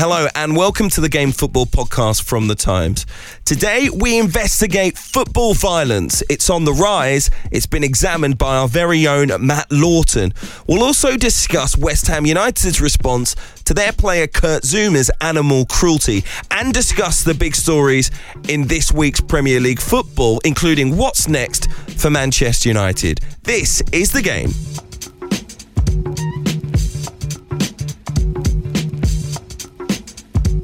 Hello, and welcome to the Game Football podcast from The Times. Today, we investigate football violence. It's on the rise. It's been examined by our very own Matt Lawton. We'll also discuss West Ham United's response to their player Kurt Zouma's animal cruelty and discuss the big stories in this week's Premier League football, including what's next for Manchester United. This is The Game.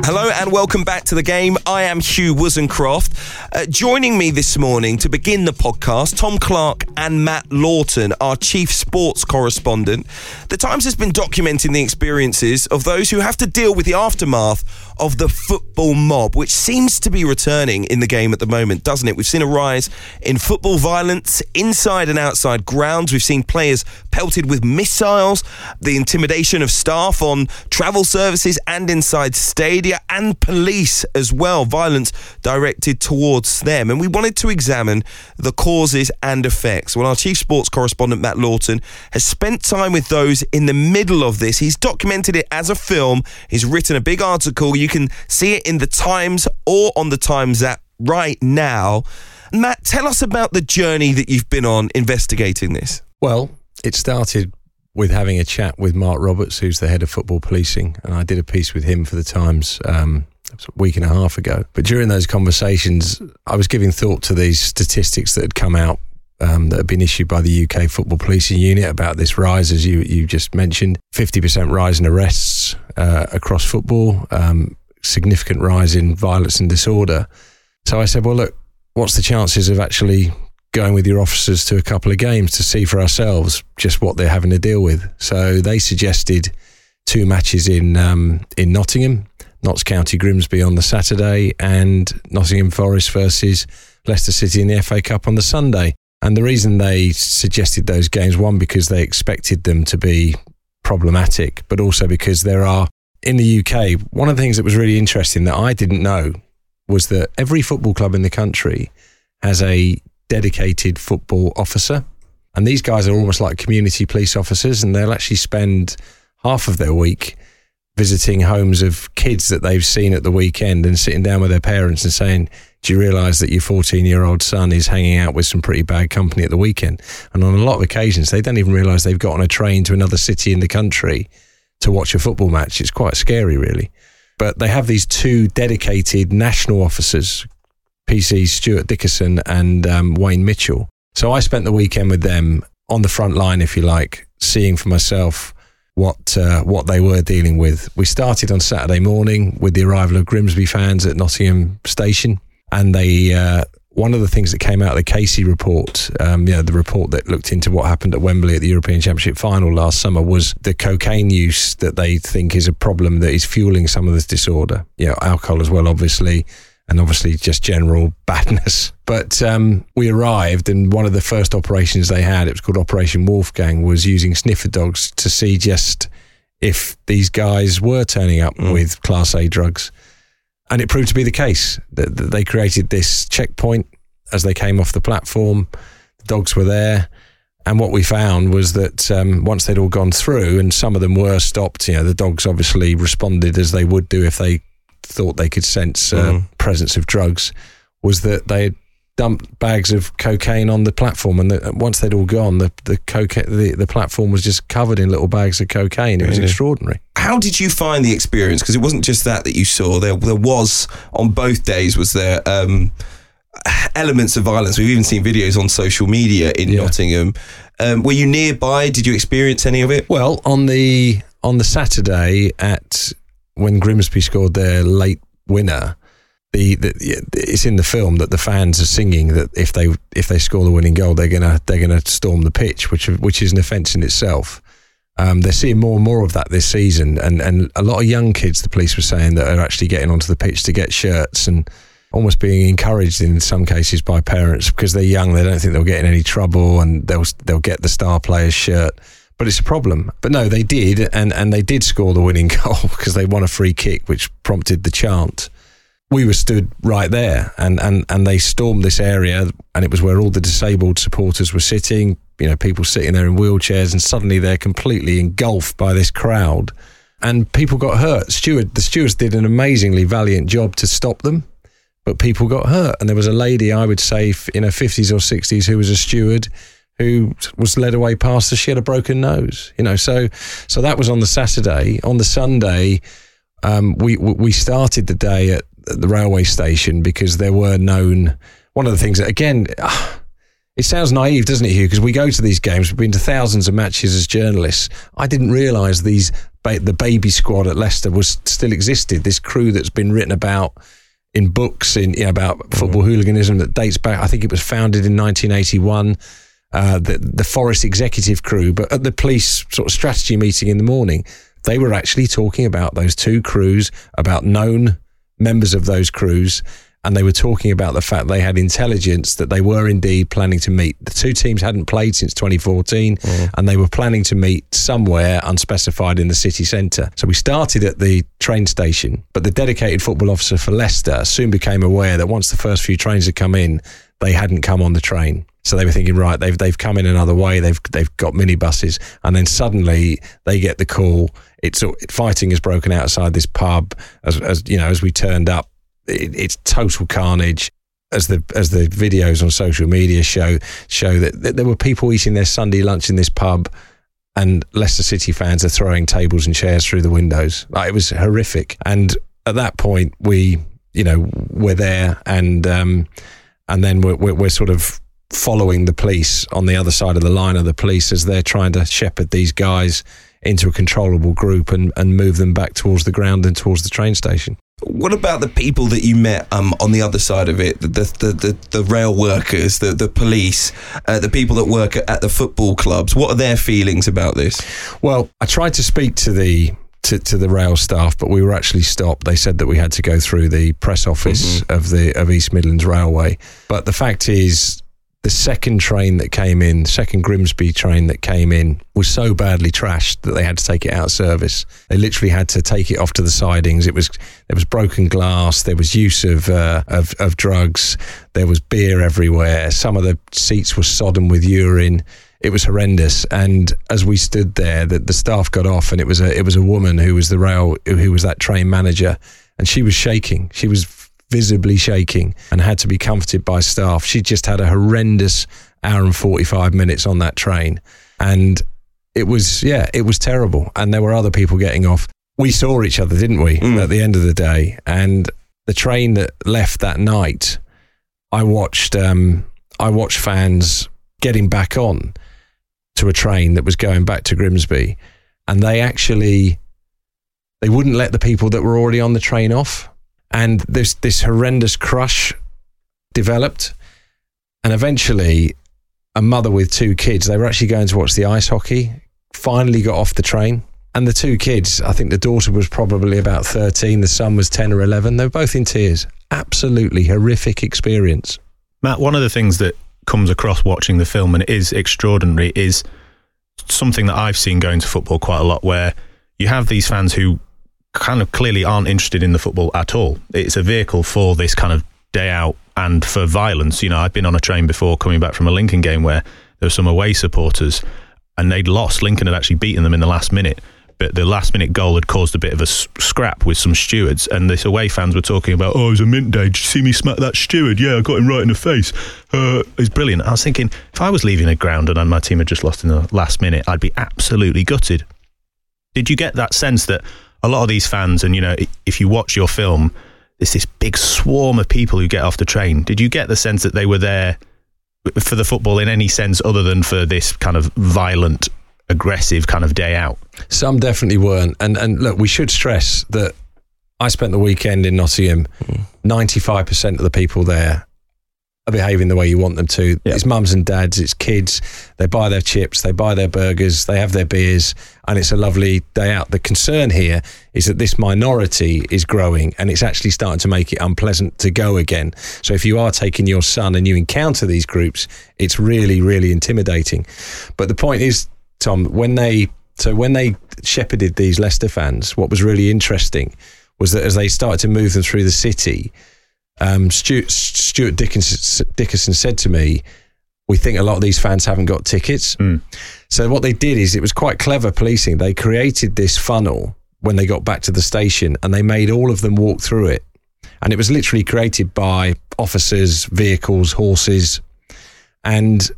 Hello and welcome back to the game. I am Hugh Woozencroft. Uh, joining me this morning to begin the podcast, Tom Clarke and Matt Lawton, our chief sports correspondent. The Times has been documenting the experiences of those who have to deal with the aftermath of the football mob, which seems to be returning in the game at the moment, doesn't it? We've seen a rise in football violence inside and outside grounds. We've seen players pelted with missiles, the intimidation of staff on travel services and inside stadia, and police as well. Violence directed towards them. And we wanted to examine the causes and effects. Well, our chief sports correspondent, Matt Lawton, has spent time with those in the middle of this. He's documented it as a film, he's written a big article. You can see it in the Times or on the Times app right now. Matt, tell us about the journey that you've been on investigating this. Well, it started with having a chat with Mark Roberts, who's the head of football policing, and I did a piece with him for the Times um, a week and a half ago. But during those conversations, I was giving thought to these statistics that had come out um, that had been issued by the UK Football Policing Unit about this rise, as you you just mentioned, fifty percent rise in arrests uh, across football, um, significant rise in violence and disorder. So I said, well, look, what's the chances of actually going with your officers to a couple of games to see for ourselves just what they're having to deal with? So they suggested two matches in um, in Nottingham, Notts County Grimsby on the Saturday, and Nottingham Forest versus Leicester City in the FA Cup on the Sunday. And the reason they suggested those games, one, because they expected them to be problematic, but also because there are, in the UK, one of the things that was really interesting that I didn't know was that every football club in the country has a dedicated football officer. And these guys are almost like community police officers, and they'll actually spend half of their week visiting homes of kids that they've seen at the weekend and sitting down with their parents and saying, do you realise that your 14 year old son is hanging out with some pretty bad company at the weekend? And on a lot of occasions, they don't even realise they've got on a train to another city in the country to watch a football match. It's quite scary, really. But they have these two dedicated national officers, PC Stuart Dickerson and um, Wayne Mitchell. So I spent the weekend with them on the front line, if you like, seeing for myself what uh, what they were dealing with. We started on Saturday morning with the arrival of Grimsby fans at Nottingham Station and they uh, one of the things that came out of the Casey report, um, you know, the report that looked into what happened at Wembley at the European Championship final last summer was the cocaine use that they think is a problem that is fueling some of this disorder. You know, alcohol as well, obviously, and obviously just general badness. But um, we arrived, and one of the first operations they had, it was called Operation Wolfgang, was using sniffer dogs to see just if these guys were turning up mm. with Class A drugs. And it proved to be the case that, that they created this checkpoint as they came off the platform. The dogs were there. And what we found was that um, once they'd all gone through, and some of them were stopped, you know, the dogs obviously responded as they would do if they thought they could sense uh, mm-hmm. presence of drugs, was that they had dumped bags of cocaine on the platform, and the, once they'd all gone, the the cocaine the, the platform was just covered in little bags of cocaine. It was extraordinary. How did you find the experience? Because it wasn't just that that you saw. There there was on both days was there. Um, elements of violence. We've even seen videos on social media in yeah. Nottingham. Um, were you nearby? Did you experience any of it? Well, on the on the Saturday at when Grimsby scored their late winner, the, the, it's in the film that the fans are singing that if they if they score the winning goal, they're gonna they're gonna storm the pitch, which which is an offence in itself. Um, they're seeing more and more of that this season, and and a lot of young kids, the police were saying, that are actually getting onto the pitch to get shirts and almost being encouraged in some cases by parents because they're young, they don't think they'll get in any trouble, and they'll they'll get the star player's shirt. But it's a problem. But no, they did, and, and they did score the winning goal because they won a free kick, which prompted the chant we were stood right there and, and, and they stormed this area and it was where all the disabled supporters were sitting, you know, people sitting there in wheelchairs and suddenly they're completely engulfed by this crowd. and people got hurt. Steward, the stewards did an amazingly valiant job to stop them, but people got hurt. And there was a lady, I would say, in her fifties or sixties, who was a steward who was led away past us. She had a broken nose, you know. So, so that was on the Saturday. On the Sunday, um, we we started the day at the railway station because there were known. One of the things that again. It sounds naive, doesn't it, Hugh? Because we go to these games, we've been to thousands of matches as journalists. I didn't realise these the baby squad at Leicester was still existed. This crew that's been written about in books in you know, about football mm. hooliganism that dates back. I think it was founded in 1981 uh, the, the Forest executive crew, but at the police sort of strategy meeting in the morning, they were actually talking about those two crews, about known members of those crews, and they were talking about the fact they had intelligence that they were indeed planning to meet. The two teams hadn't played since 2014, mm. and they were planning to meet somewhere unspecified in the city centre. So we started at the train station, but the dedicated football officer for Leicester soon became aware that once the first few trains had come in, they hadn't come on the train. So they were thinking, right, they've they've come in another way. They've they've got minibuses, and then suddenly they get the call. It's fighting has broken outside this pub. As, as you know, as we turned up, it, it's total carnage. As the as the videos on social media show show that, that there were people eating their Sunday lunch in this pub, and Leicester City fans are throwing tables and chairs through the windows. Like, it was horrific. And at that point, we you know we're there, and um, and then we're, we're, we're sort of following the police on the other side of the line of the police as they're trying to shepherd these guys into a controllable group and, and move them back towards the ground and towards the train station. What about the people that you met um, on the other side of it? The the, the, the rail workers, the the police, uh, the people that work at, the football clubs. What are their feelings about this? Well, I tried to speak to the to, to the rail staff, but we were actually stopped. They said that we had to go through the press office mm-hmm. of the of East Midlands Railway. But the fact is, the second train that came in, the second Grimsby train that came in, was so badly trashed that they had to take it out of service. They literally had to take it off to the sidings. It was there was broken glass. There was use of uh, of, of drugs. There was beer everywhere. Some of the seats were sodden with urine. It was horrendous. And as we stood there, the, the staff got off, and it was a it was a woman who was the rail who was that train manager, and she was shaking. She was visibly shaking and had to be comforted by staff. She just had a horrendous hour and 45 minutes on that train. And it was, yeah, it was terrible. And there were other people getting off. We saw each other, didn't we, mm. at the end of the day? And the train that left that night, I watched, um, I watched fans getting back on to a train that was going back to Grimsby. And they actually, they wouldn't let the people that were already on the train off and this this horrendous crush developed, and eventually, a mother with two kids. They were actually going to watch the ice hockey. Finally, got off the train, and the two kids. I think the daughter was probably about thirteen. The son was ten or eleven. They were both in tears. Absolutely horrific experience. Matt, one of the things that comes across watching the film and is extraordinary is something that I've seen going to football quite a lot where you have these fans who kind of clearly aren't interested in the football at all. It's a vehicle for this kind of day out and for violence. You know, I've been on a train before coming back from a Lincoln game where there were some away supporters and they'd lost. Lincoln had actually beaten them in the last minute. But the last minute goal had caused a bit of a scrap with some stewards, and this away fans were talking about, "Oh, it was a mint day. Did you see me smack that steward? Yeah, I got him right in the face. Uh, it's brilliant." I was thinking, if I was leaving a ground and my team had just lost in the last minute, I'd be absolutely gutted. Did you get that sense that a lot of these fans, and you know, if you watch your film, there's this big swarm of people who get off the train. Did you get the sense that they were there for the football in any sense other than for this kind of violent, aggressive kind of day out? Some definitely weren't. And and look, we should stress that I spent the weekend in Nottingham. Hmm. Ninety five percent of the people there are behaving the way you want them to. Yep. It's mums and dads, it's kids. They buy their chips, they buy their burgers, they have their beers, and it's a lovely day out. The concern here is that this minority is growing and it's actually starting to make it unpleasant to go again. So if you are taking your son and you encounter these groups, it's really, really intimidating. But the point is, Tom, when they so when they shepherded these Leicester fans, what was really interesting was that as they started to move them through the city, um, Stuart, Stuart Dickinson, Dickinson said to me, we think a lot of these fans haven't got tickets. Mm. So what they did is it was quite clever policing. They created this funnel when they got back to the station, and they made all of them walk through it. And it was literally created by officers, vehicles, horses, and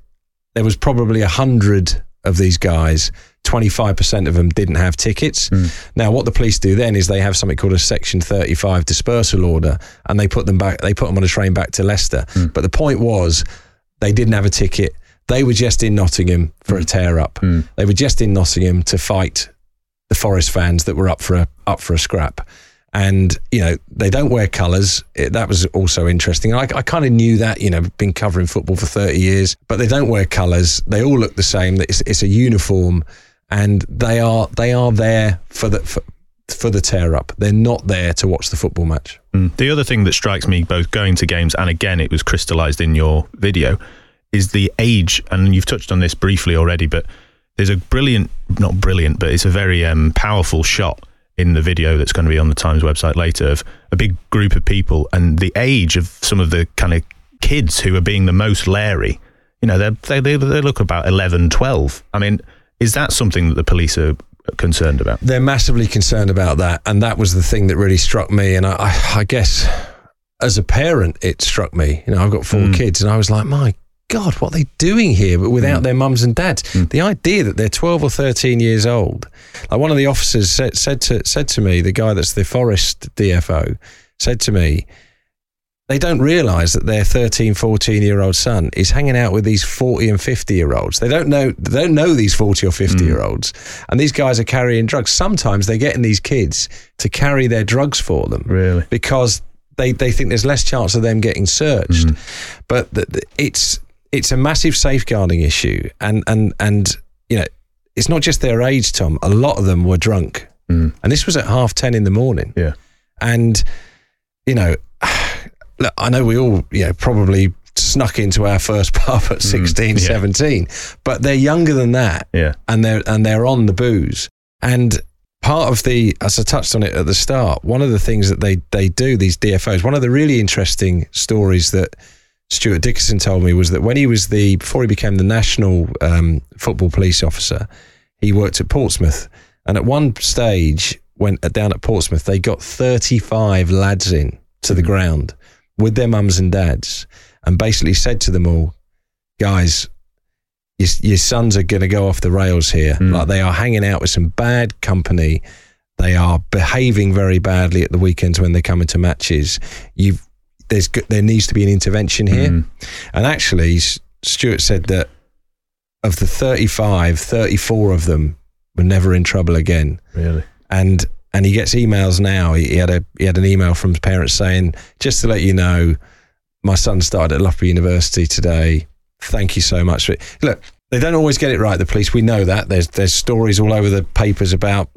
there was probably a hundred of these guys. 25% of them didn't have tickets. Hmm. Now, what the police do then is they have something called a Section 35 dispersal order, and they put them back. They put them on a train back to Leicester. Hmm. But the point was, they didn't have a ticket. They were just in Nottingham for a hmm. tear up. They were just in Nottingham to fight the Forest fans that were up for a up for a scrap. And you know they don't wear colours. That was also interesting. I, I kind of knew that. You know, been covering football for thirty years, but they don't wear colours. They all look the same. It's, it's a uniform, and they are they are there for the for, for the tear up. They're not there to watch the football match. Mm. The other thing that strikes me, both going to games and again, it was crystallized in your video, is the age. And you've touched on this briefly already, but there's a brilliant, not brilliant, but it's a very um, powerful shot in the video that's going to be on the Times website later of a big group of people and the age of some of the kind of kids who are being the most Larry. You know, they they they look about 11, 12. I mean, is that something that the police are concerned about? They're massively concerned about that, and that was the thing that really struck me. And I, I, I guess as a parent, it struck me. You know, I've got four hmm. kids, and I was like, my God, what are they doing here? But without mm. their mums and dads, mm. the idea that they're twelve or thirteen years old. Like one of the officers said, said to said to me, the guy that's the Forest DFO said to me, they don't realise that their 13, 14 year old son is hanging out with these 40 and 50 year olds. They don't know they don't know these 40 or 50 mm. year olds. And these guys are carrying drugs. Sometimes they're getting these kids to carry their drugs for them. Really? Because they, they think there's less chance of them getting searched. But the, the, it's it's a massive safeguarding issue. And and and you know it's not just their age tom. A lot of them were drunk. Mm. And this was at half 10 in the morning. Yeah. and you know look, i know we all you know probably snuck into our first pub at mm. 16 yeah. 17 but they're younger than that. Yeah. and they're and they're on the booze. And part of the as i touched on it at the start one of the things that they they do these dfos one of the really interesting stories that stuart dickerson told me was that when he was the before he became the national um, football police officer he worked at portsmouth and at one stage when uh, down at portsmouth they got 35 lads in to the ground with their mums and dads and basically said to them all guys your, your sons are going to go off the rails here. Like they are hanging out with some bad company. They are behaving very badly at the weekends when they come into matches. You've there's there needs to be an intervention here. Mm. And actually, Stuart said that of the 35, 34 of them were never in trouble again Really? and and he gets emails now. He, he had a he had an email from his parents saying, "Just to let you know, my son started at Loughborough University today. Thank you so much." But look, they don't always get it right. The police, we know that. There's there's stories all over the papers about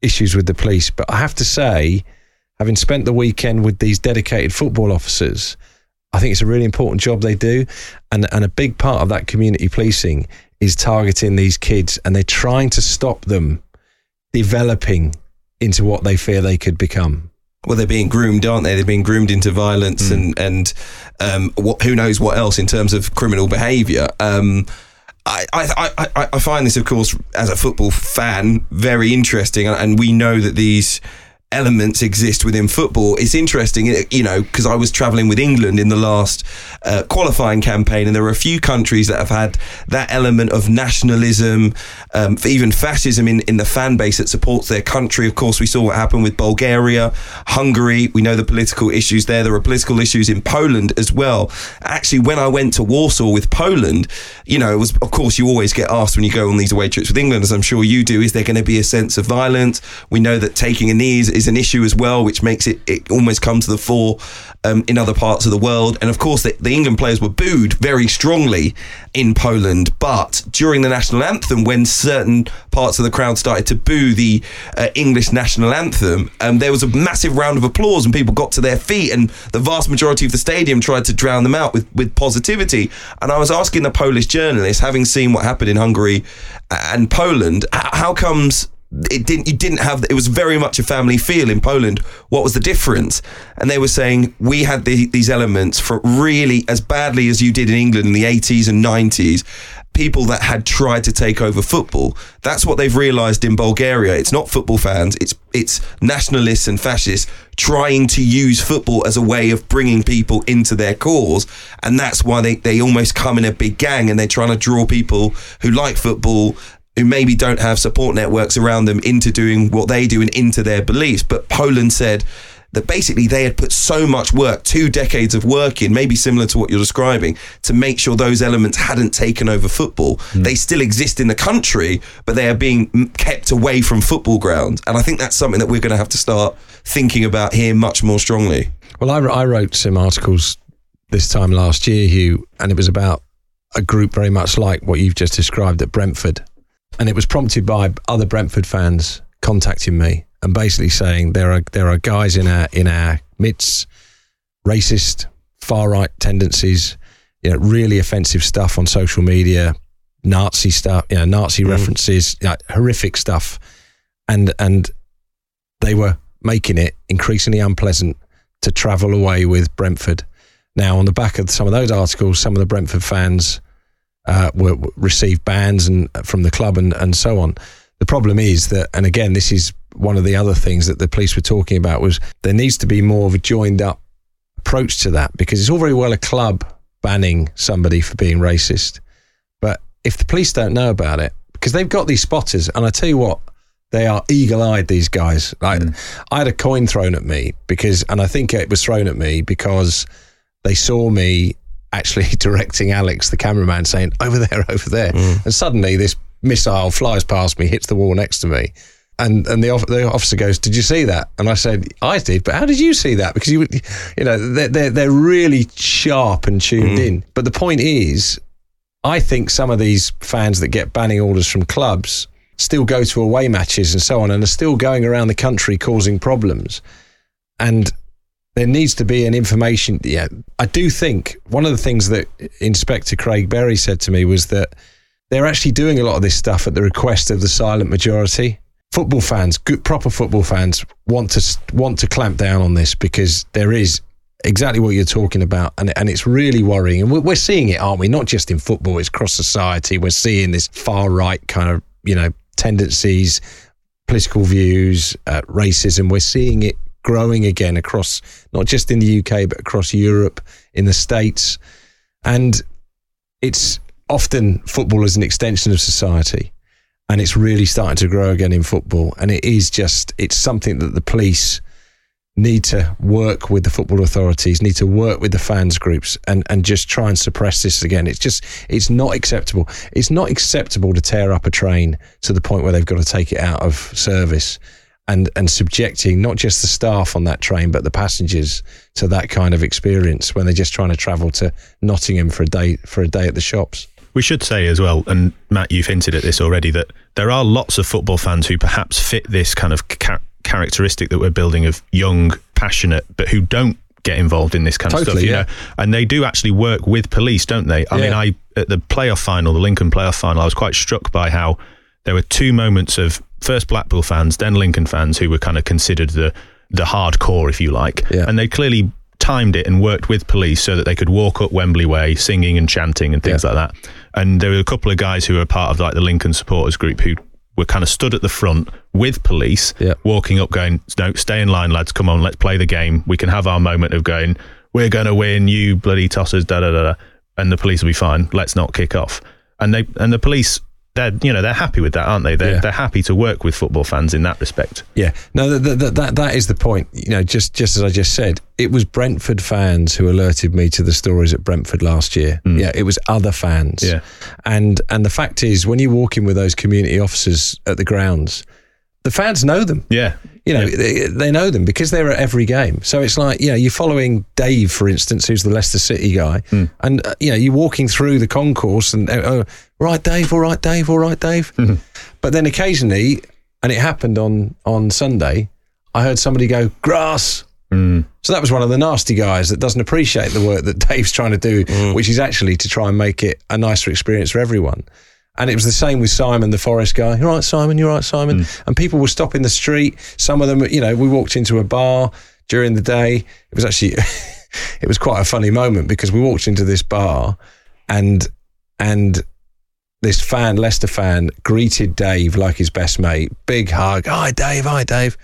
issues with the police, but I have to say, having spent the weekend with these dedicated football officers, I think it's a really important job they do, and and a big part of that community policing is targeting these kids, and they're trying to stop them developing into what they fear they could become. Well, they're being groomed, aren't they? They're being groomed into violence and and um, what, who knows what else in terms of criminal behaviour. Um, I, I, I, I- find this, of course, as a football fan, very interesting, and we know that these elements exist within football. It's interesting, you know, because I was travelling with England in the last uh, qualifying campaign, and there are a few countries that have had that element of nationalism, um, even fascism in, in the fan base that supports their country. Of course, we saw what happened with Bulgaria, Hungary. We know the political issues there. There are political issues in Poland as well. Actually, when I went to Warsaw with Poland, you know, it was of course you always get asked when you go on these away trips with England, as I'm sure you do, is there going to be a sense of violence? We know that taking a knee is, is an issue as well, which makes it, it almost come to the fore um, in other parts of the world. And of course, the, England players were booed very strongly in Poland. But during the national anthem, when certain parts of the crowd started to boo the uh, English national anthem, um, there was a massive round of applause and people got to their feet. And the vast majority of the stadium tried to drown them out with, with positivity. And I was asking the Polish journalist, having seen what happened in Hungary and Poland, how comes it didn't you didn't have it was very much a family feel in Poland. What was the difference? And they were saying we had the, these elements for really as badly as you did in England in the 80s and 90s people that had tried to take over football. That's what they've realized in Bulgaria. It's not football fans it's it's nationalists and fascists trying to use football as a way of bringing people into their cause. And that's why they, they almost come in a big gang and they're trying to draw people who like football who maybe don't have support networks around them into doing what they do and into their beliefs. But Poland said that basically they had put so much work, two decades of work in, maybe similar to what you're describing, to make sure those elements hadn't taken over football. Mm. They still exist in the country, but they are being kept away from football grounds. And I think that's something that we're going to have to start thinking about here much more strongly. Well, I, I wrote some articles this time last year, Hugh, and it was about a group very much like what you've just described at Brentford and it was prompted by other Brentford fans contacting me and basically saying there are there are guys in our in our midst, racist, far right tendencies, you know, really offensive stuff on social media, Nazi stuff, you know, Nazi mm. references, you know, horrific stuff, and and they were making it increasingly unpleasant to travel away with Brentford. Now, on the back of some of those articles, some of the Brentford fans uh, were, received bans and from the club and, and so on. The problem is that, and again, this is one of the other things that the police were talking about was there needs to be more of a joined up approach to that because it's all very well a club banning somebody for being racist, but if the police don't know about it, because they've got these spotters, and I tell you what, they are eagle-eyed. These guys. Like, mm. I had a coin thrown at me because, and I think it was thrown at me because they saw me actually directing Alex, the cameraman, saying, over there, over there. Mm. And suddenly this missile flies past me, hits the wall next to me. And and the, the officer goes, "Did you see that?" And I said, "I did, but how did you see that?" Because you, you know, they're they're, they're really sharp and tuned mm. in. But the point is, I think some of these fans that get banning orders from clubs still go to away matches and so on, and are still going around the country causing problems. And there needs to be an information. Yeah, I do think one of the things that Inspector Craig Berry said to me was that they're actually doing a lot of this stuff at the request of the silent majority. Football fans, good proper football fans, want to want to clamp down on this because there is exactly what you're talking about, and and it's really worrying. And we're seeing it, aren't we? Not just in football; it's across society. We're seeing this far right kind of you know tendencies, political views, uh, racism. We're seeing it growing again across not just in the UK but across Europe, in the States, and it's often football as an extension of society, and it's really starting to grow again in football, and it is just it's something that the police need to work with the football authorities, need to work with the fans groups and, and just try and suppress this again. It's just, it's not acceptable. It's not acceptable to tear up a train to the point where they've got to take it out of service and and subjecting not just the staff on that train but the passengers to that kind of experience when they're just trying to travel to Nottingham for a day for a day at the shops. We should say as well, and Matt, you've hinted at this already, that there are lots of football fans who perhaps fit this kind of ca- characteristic that we're building of young, passionate, but who don't get involved in this kind totally, of stuff. You yeah. know, and they do actually work with police, don't they? I yeah. mean, I at the playoff final, the Lincoln playoff final, I was quite struck by how there were two moments of first Blackpool fans, then Lincoln fans, who were kind of considered the the hardcore, if you like, yeah. and they clearly timed it and worked with police so that they could walk up Wembley Way singing and chanting and things yeah. like that. And there were a couple of guys who were part of like the Lincoln supporters group who were kind of stood at the front with police, yeah. walking up, going, "No, stay in line, lads. Come on, let's play the game. We can have our moment of going. We're going to win. You bloody tossers, da da da." And the police will be fine. Let's not kick off. And they and the police they're you know they're happy with that, aren't they? They're, yeah. they're happy to work with football fans in that respect. Yeah, no, that, that, that that is the point. You know, just just as I just said, it was Brentford fans who alerted me to the stories at Brentford last year. Mm. Yeah, it was other fans. Yeah, and and the fact is, when you walk in with those community officers at the grounds, the fans know them. Yeah. You know, yeah. they, they, know them because they're at every game. So it's like, you know, you're following Dave, for instance, who's the Leicester City guy. Mm. And, uh, you know, you're walking through the concourse and, uh, oh, right, Dave, all right, Dave, all right, Dave. Mm-hmm. But then occasionally, and it happened on, on Sunday, I heard somebody go, grass. Mm. So that was one of the nasty guys that doesn't appreciate the work that Dave's trying to do, mm. which is actually to try and make it a nicer experience for everyone. And it was the same with Simon, the Forest guy. You're right, Simon. You're right, Simon. Mm. And people were stopping the street. Some of them, you know, we walked into a bar during the day. It was actually, it was quite a funny moment because we walked into this bar, and and this fan, Leicester fan, greeted Dave like his best mate. Big hug. Hi, Dave. Hi, Dave.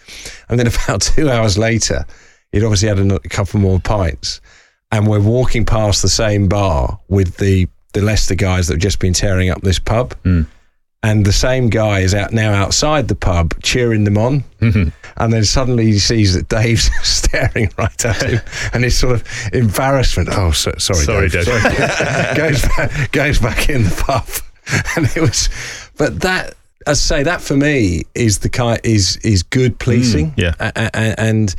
And then about two hours later, he'd obviously had a couple more pints. And we're walking past the same bar with the, the Leicester guys that have just been tearing up this pub. Mm. And the same guy is out now outside the pub cheering them on. Mm-hmm. And then suddenly he sees that Dave's staring right at him and his sort of embarrassment. Oh, so, sorry, sorry, Dave. Dave. Sorry. goes, back, goes back in the pub. and it was, but that, as I say, that for me is the kind is is good policing. Mm, yeah, and, and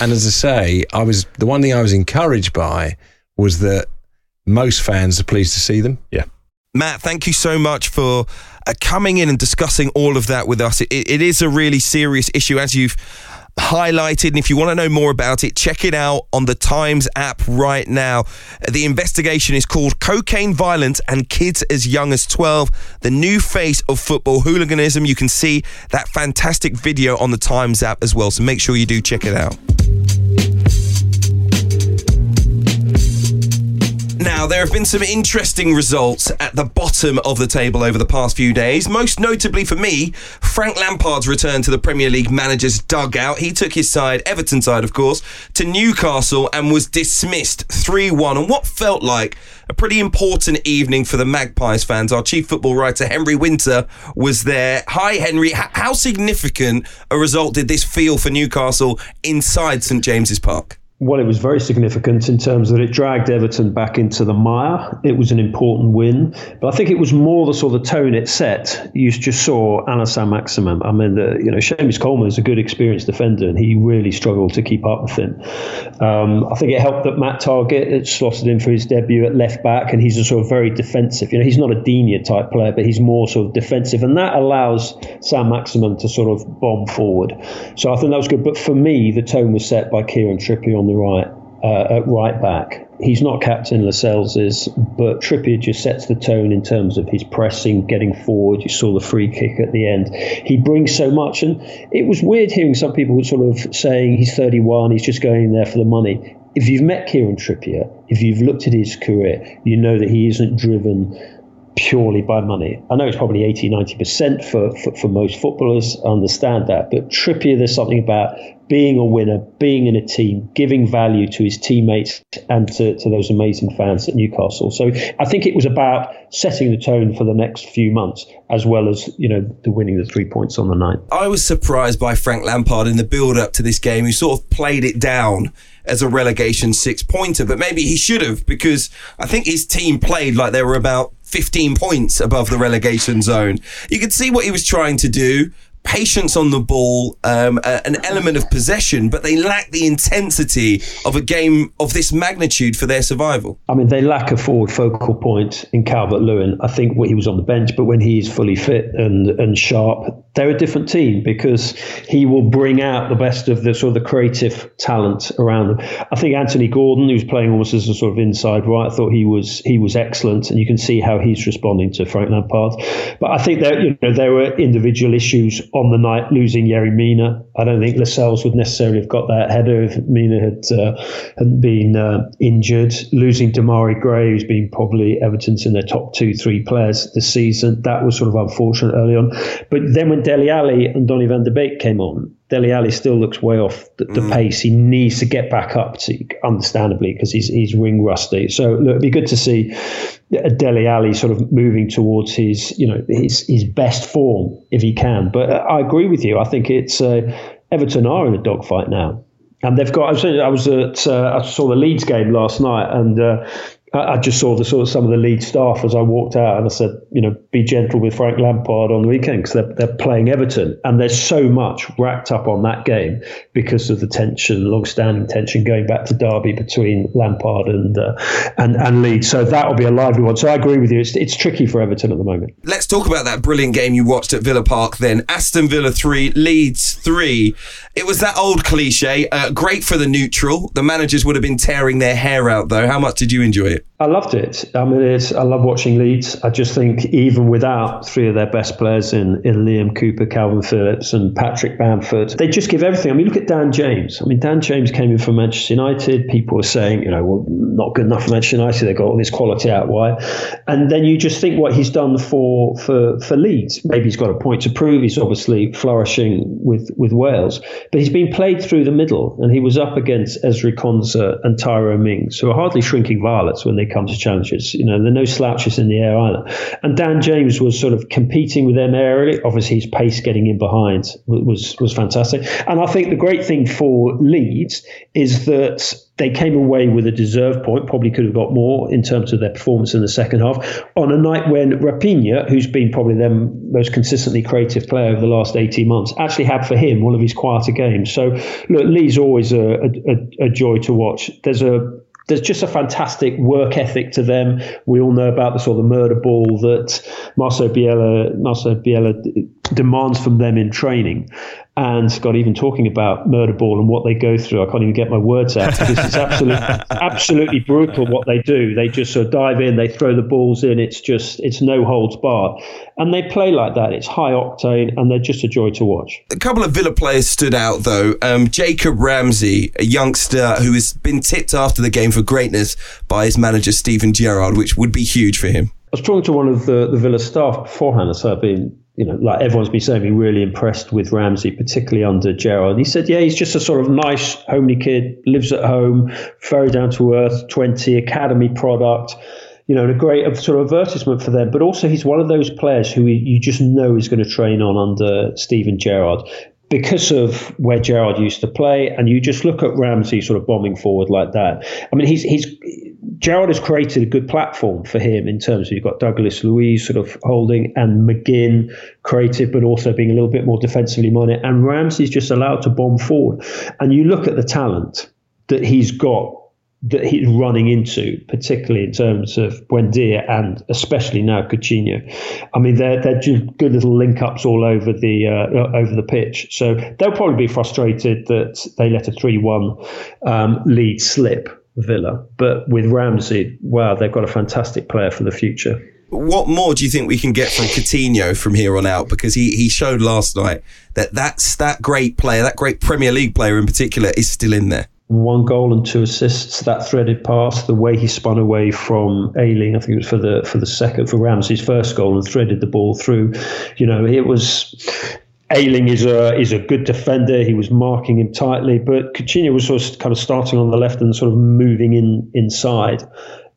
and as I say, I was the one thing I was encouraged by was that most fans are pleased to see them. Yeah. Matt, thank you so much for uh, coming in and discussing all of that with us. It, it is a really serious issue, as you've highlighted. And if you want to know more about it, check it out on the Times app right now. The investigation is called Cocaine Violence and Kids as Young as 12, the new face of football hooliganism. You can see that fantastic video on the Times app as well. So make sure you do check it out. Now, there have been some interesting results at the bottom of the table over the past few days. Most notably for me, Frank Lampard's return to the Premier League manager's dugout. He took his side, Everton side, of course, to Newcastle and was dismissed 3 1 on what felt like a pretty important evening for the Magpies fans. Our chief football writer, Henry Winter, was there. Hi, Henry. how significant a result did this feel for Newcastle inside St James's Park? Well, it was very significant in terms that it dragged Everton back into the mire. It was an important win, but I think it was more the sort of tone it set. You just saw Allan Saint-Maximin. I mean, the, you know, Seamus Coleman is a good, experienced defender, and he really struggled to keep up with him. Um, I think it helped that Matt Targett had slotted in for his debut at left back, and he's a sort of very defensive. You know, he's not a Digne type player, but he's more sort of defensive, and that allows Saint-Maximin to sort of bomb forward. So I think that was good. But for me, the tone was set by Kieran Trippier on the right uh, at right back. He's not captain, Lascelles but Trippier just sets the tone in terms of his pressing, getting forward. You saw the free kick at the end. He brings so much, and it was weird hearing some people sort of saying he's 31, he's just going there for the money. If you've met Kieran Trippier, if you've looked at his career, you know that he isn't driven purely by money. I know it's probably 80, 90% for, for, for most footballers, I understand that. But Trippier, there's something about being a winner, being in a team, giving value to his teammates and to, to those amazing fans at Newcastle. So I think it was about setting the tone for the next few months, as well as, you know, the winning the three points on the night. I was surprised by Frank Lampard in the build up to this game, who sort of played it down as a relegation six pointer, but maybe he should have because I think his team played like they were about 15 points above the relegation zone. You could see what he was trying to do patience on the ball, um, uh, an element of possession, but they lack the intensity of a game of this magnitude for their survival. I mean, they lack a forward focal point in Calvert Lewin. I think he was on the bench, but when he's fully fit and and sharp, they're a different team because he will bring out the best of the sort of the creative talent around them. I think Anthony Gordon, who's playing almost as a sort of inside right, I thought he was he was excellent, and you can see how he's responding to Frank Lampard. But I think there you know there were individual issues on the night losing Yerry Mina. I don't think Lascelles would necessarily have got that header if Mina had uh, hadn't been uh, injured. Losing Demarai Gray, who's been probably Everton's in their top two, three players this season, that was sort of unfortunate early on. But then when Dele Alli and Donny van der Beek came on, Dele Alli still looks way off the, the mm. pace. He needs to get back up to, understandably, because he's he's ring rusty. So look, it'd be good to see Dele Alli sort of moving towards his you know his his best form if he can. But I agree with you. I think it's uh, Everton are in a dogfight now. And they've got. I was, I was at. Uh, I saw the Leeds game last night, and uh, I, just saw the sort of some of the Leeds staff as I walked out, and I said, you know, be gentle with Frank Lampard on the weekend because they're, they're playing Everton, and there's so much racked up on that game because of the tension, long-standing tension going back to Derby between Lampard and uh, and and Leeds. So that will be a lively one. So I agree with you. It's it's tricky for Everton at the moment. Let's talk about that brilliant game you watched at Villa Park. Then Aston Villa three, Leeds three. It was that old cliche. Uh, great for the neutral. The managers would have been tearing their hair out though. How much did you enjoy it? I loved it. I mean, it's, I love watching Leeds. I just think even without three of their best players in, in Liam Cooper, Kalvin Phillips, and Patrick Bamford, they just give everything. I mean, look at Dan James. I mean, Dan James came in from Manchester United. People were saying, you know, well, not good enough for Manchester United. They got all this quality out wide, and then you just think what he's done for for for Leeds. Maybe he's got a point to prove. He's obviously flourishing with with Wales, but he's been played through the middle, and he was up against Ezri Konsa and Tyrone Mings, who are hardly shrinking violets when they come to challenges. You know, there are no slouches in the air either. And Dan James was sort of competing with them aerially. Obviously, his pace getting in behind was was fantastic. And I think the great thing for Leeds is that they came away with a deserved point. Probably could have got more in terms of their performance in the second half on a night when Raphinha, who's been probably their most consistently creative player over the last 18 months, actually had for him one of his quieter games. So, look, Leeds always a, a, a joy to watch. There's a there's just a fantastic work ethic to them. We all know about the sort of murder ball that Marcelo Bielsa, Marcelo Bielsa demands from them in training. And Scott, even talking about murder ball and what they go through, I can't even get my words out because it's absolutely, absolutely brutal what they do. They just sort of dive in, they throw the balls in. It's just, it's no holds barred, and they play like that. It's high octane, and they're just a joy to watch. A couple of Villa players stood out though. Um, Jacob Ramsey, a youngster who has been tipped after the game for greatness by his manager Steven Gerrard, which would be huge for him. I was talking to one of the, the Villa staff beforehand, so I've been you know, like everyone's been saying, been really impressed with Ramsey, particularly under Gerrard. He said, yeah, he's just a sort of nice, homely kid, lives at home, very down to earth, 20, academy product, you know, and a great sort of advertisement for them. But also, he's one of those players who you just know is going to train on under Steven Gerrard because of where Gerrard used to play, and you just look at Ramsey sort of bombing forward like that. I mean, he's he's Gerrard has created a good platform for him in terms of you've got Douglas Luiz sort of holding and McGinn creative, but also being a little bit more defensively minded. And Ramsey's just allowed to bomb forward. And you look at the talent that he's got that he's running into, particularly in terms of Buendia and especially now Coutinho. I mean, they're they're just good little link ups all over the uh, over the pitch. So they'll probably be frustrated that they let a three one um, lead slip Villa. But with Ramsey, wow, they've got a fantastic player for the future. What more do you think we can get from Coutinho from here on out? Because he, he showed last night that that's that great player, that great Premier League player in particular, is still in there. One goal and two assists. That threaded pass, the way he spun away from Ayling, I think it was for the for the second for Ramsey's first goal and threaded the ball through. You know, it was Ayling is a is a good defender. He was marking him tightly, but Coutinho was sort of kind of starting on the left and sort of moving in inside.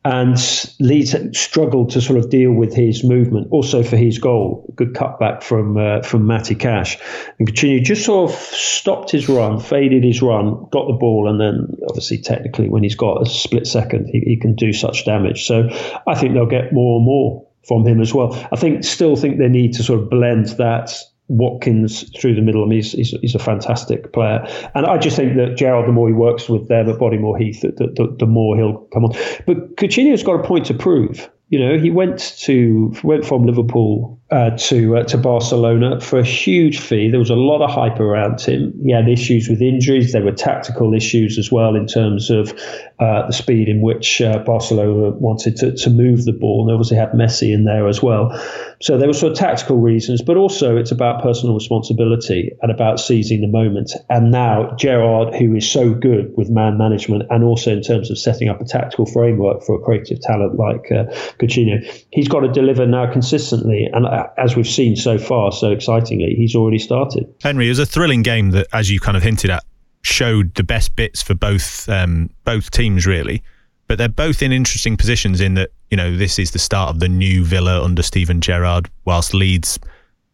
And Leeds struggled to sort of deal with his movement. Also for his goal, good cutback from uh, from Matty Cash, and Coutinho just sort of stopped his run, faded his run, got the ball, and then obviously technically when he's got a split second, he, he can do such damage. So I think they'll get more and more from him as well. I think still think they need to sort of blend that Watkins through the middle. I mean, he's, he's, he's, a fantastic player. And I just think that Gerrard, the more he works with them at Bodymoor Heath, the, the, the more he'll come on. But Coutinho's got a point to prove. You know, he went to went from Liverpool uh, to uh, to Barcelona for a huge fee. There was a lot of hype around him. He had issues with injuries. There were tactical issues as well in terms of uh, the speed in which uh, Barcelona wanted to, to move the ball. And obviously had Messi in there as well. So there were sort of tactical reasons, but also it's about personal responsibility and about seizing the moment. And now Gerrard, who is so good with man management and also in terms of setting up a tactical framework for a creative talent like uh, Coutinho, he's got to deliver now consistently. And as we've seen so far, so excitingly, he's already started. Henry, it was a thrilling game that, as you kind of hinted at, showed the best bits for both um, both teams really. But they're both in interesting positions in that you know this is the start of the new Villa under Steven Gerrard, whilst Leeds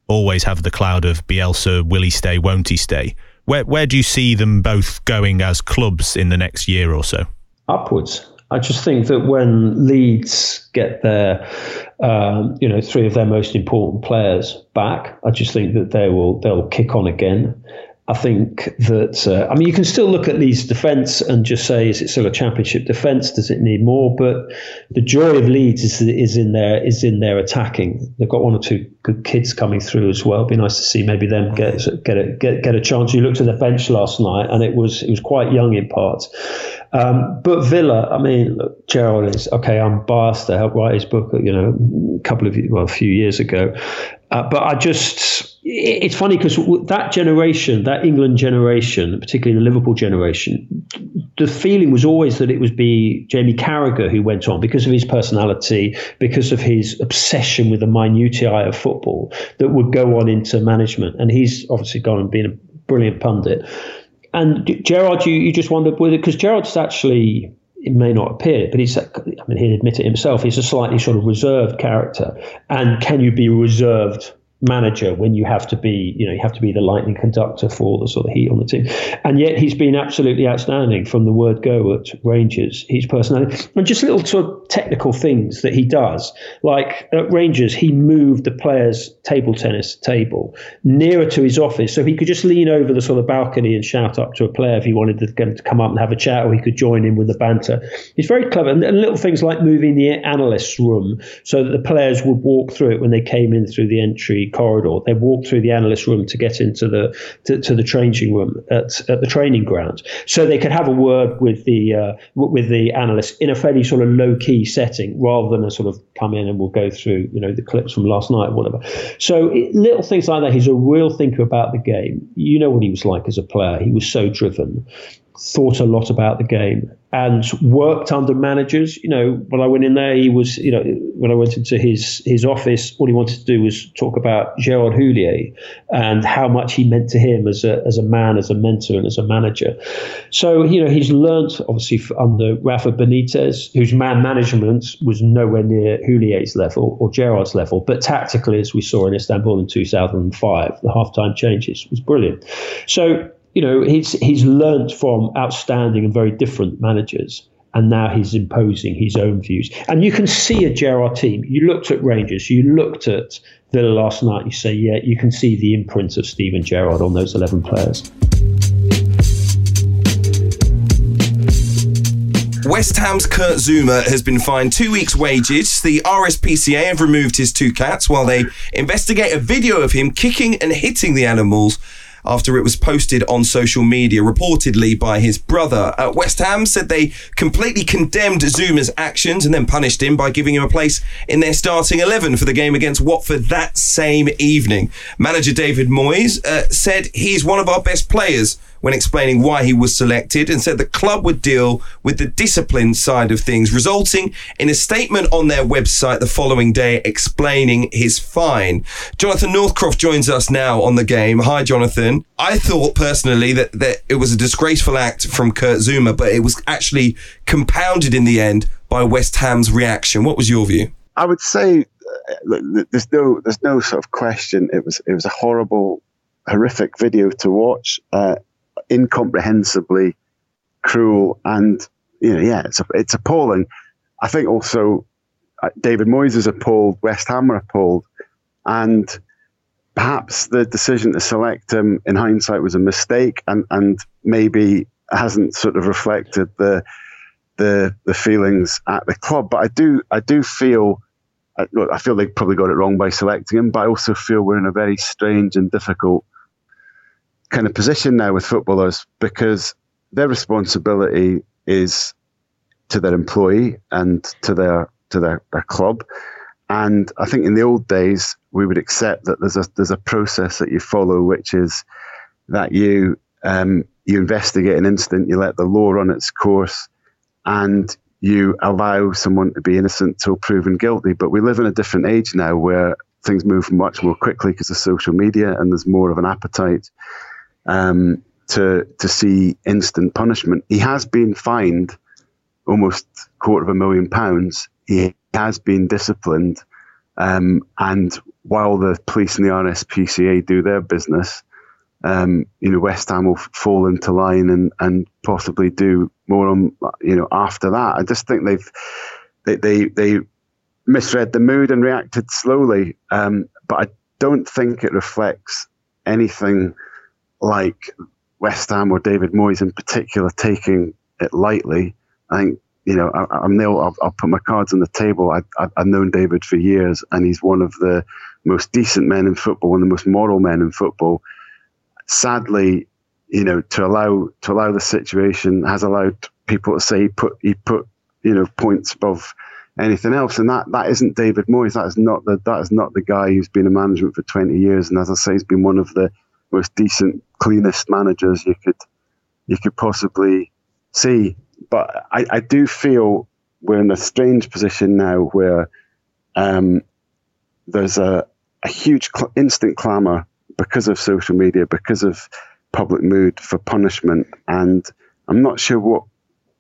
always have the cloud of Bielsa, will he stay, won't he stay? Where where do you see them both going as clubs in the next year or so? Upwards. I just think that when Leeds get their, um, you know, three of their most important players back, I just think that they will they'll kick on again. I think that uh, I mean you can still look at Leeds' defence and just say is it still a championship defence? Does it need more? But the joy of Leeds is is in their is in their attacking. They've got one or two good kids coming through as well. It'd be nice to see maybe them get get a get, get a chance. You looked at the bench last night and it was it was quite young in parts. Um, but Villa, I mean, look, Gerrard is okay. I'm biased. I helped write his book, you know, a couple of well, a few years ago. Uh, but I just, it's funny because that generation, that England generation, particularly the Liverpool generation, the feeling was always that it would be Jamie Carragher who went on because of his personality, because of his obsession with the minutiae of football, that would go on into management. And he's obviously gone and been a brilliant pundit. And Gerrard, you, you just wondered whether, because Gerrard's actually it may not appear, but he's, I mean, he'd admit it himself, he's a slightly sort of reserved character. And can you be reserved manager when you have to be, you know, you have to be the lightning conductor for the sort of heat on the team. And yet he's been absolutely outstanding from the word go at Rangers. His personality and just little sort of technical things that he does. Like at Rangers, he moved the players' table tennis table nearer to his office so he could just lean over the sort of balcony and shout up to a player if he wanted to to come up and have a chat or he could join in with the banter. He's very clever. And, and little things like moving the analyst's room so that the players would walk through it when they came in through the entry corridor. They walk through the analyst room to get into the to, to the changing room at, at the training ground, so they could have a word with the uh, with the analyst in a fairly sort of low key setting, rather than a sort of come in and we'll go through you know the clips from last night or whatever. So it, little things like that. He's a real thinker about the game. You know what he was like as a player. He was so driven thought a lot about the game and worked under managers. You know, when I went in there, he was, you know, when I went into his his office, all he wanted to do was talk about Gerard Houllier and how much he meant to him as a as a man, as a mentor, and as a manager. So, you know, he's learnt obviously under Rafa Benitez, whose man management was nowhere near Houllier's level or Gerard's level, but tactically, as we saw in Istanbul in 2005, the halftime changes was brilliant. So you know, he's he's learnt from outstanding and very different managers, and now he's imposing his own views. And you can see a Gerrard team. You looked at Rangers, you looked at Villa last night. You say, yeah, you can see the imprint of Steven Gerrard on those eleven players. West Ham's Kurt Zouma has been fined two weeks' wages. The RSPCA have removed his two cats while they investigate a video of him kicking and hitting the animals after it was posted on social media, reportedly by his brother. Uh, West Ham said they completely condemned Zouma's actions and then punished him by giving him a place in their starting 11 for the game against Watford that same evening. Manager David Moyes uh, said he's one of our best players when explaining why he was selected and said the club would deal with the discipline side of things, resulting in a statement on their website the following day explaining his fine. Jonathan Northcroft joins us now on the game. Hi, Jonathan. I thought personally that, that it was a disgraceful act from Kurt Zouma, but it was actually compounded in the end by West Ham's reaction. What was your view? I would say uh, there's no there's no sort of question. It was it was a horrible, horrific video to watch. Uh, incomprehensibly cruel and you know yeah it's it's appalling. I think also uh, David Moyes is appalled, West Ham are appalled, and perhaps the decision to select him in hindsight was a mistake and and maybe hasn't sort of reflected the the the feelings at the club. But I do I do feel. I feel they probably got it wrong by selecting him, but I also feel we're in a very strange and difficult kind of position now with footballers because their responsibility is to their employee and to their to their, their club. And I think in the old days we would accept that there's a there's a process that you follow, which is that you um, you investigate an incident, you let the law run its course, and you allow someone to be innocent till proven guilty. But we live in a different age now where things move much more quickly because of social media and there's more of an appetite um, to to see instant punishment. He has been fined almost quarter of a million pounds. He has been disciplined, um, and while the police and the RSPCA do their business, um, you know West Ham will fall into line and and possibly do more on you know after that. I just think they've they they, they misread the mood and reacted slowly, um, but I don't think it reflects anything like West Ham or David Moyes in particular taking it lightly. I think you know I, am Neil. I'll, I'll, put my cards on the table. I, I, I've known David for years, and he's one of the most decent men in football, one of the most moral men in football. Sadly, you know, to allow to allow the situation has allowed people to say he put he put you know points above anything else, and that that isn't David Moyes. That is not the that is not the guy who's been in management for twenty years, and as I say, he's been one of the most decent, cleanest managers you could you could possibly see. But I, I do feel we're in a strange position now where um, there's a, a huge cl- instant clamour because of social media, because of public mood for punishment, and I'm not sure what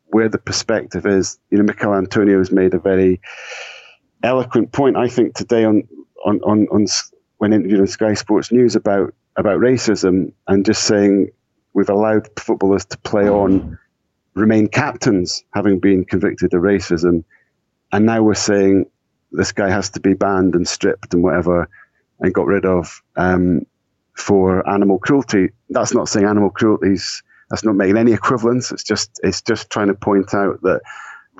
where the perspective is. You know, Michail Antonio has made a very eloquent point, I think, today on on on, on when interviewed on Sky Sports News about about racism and just saying we've allowed footballers to play on, remain captains, having been convicted of racism, and now we're saying this guy has to be banned and stripped and whatever, and got rid of um, for animal cruelty. That's not saying animal cruelty is that's not making any equivalence. It's just it's just trying to point out that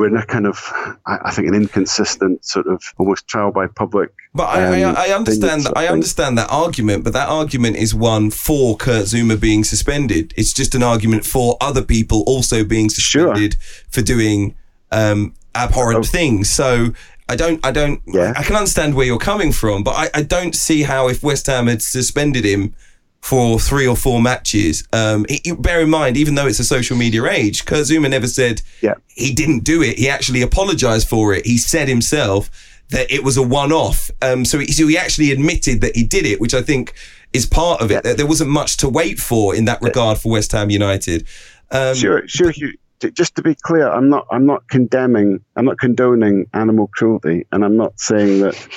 we're in a kind of I, think an inconsistent sort of almost trial by public. But I, um, I, I understand that I understand that argument, but that argument is one for Kurt Zouma being suspended. It's just an argument for other people also being suspended sure. for doing um, abhorrent oh. things. So I don't, I don't, yeah. I can understand where you're coming from, but I, I don't see how if West Ham had suspended him for three or four matches. Um, bear in mind, even though it's a social media age, Kurt Zouma never said yeah. he didn't do it. He actually apologized for it. He said himself that it was a one-off. Um, so, he, so he actually admitted that he did it, which I think is part of it. Yeah. There wasn't much to wait for in that regard for West Ham United. Um, sure, sure. You, just to be clear, I'm not. I'm not condemning. I'm not condoning animal cruelty, and I'm not saying that.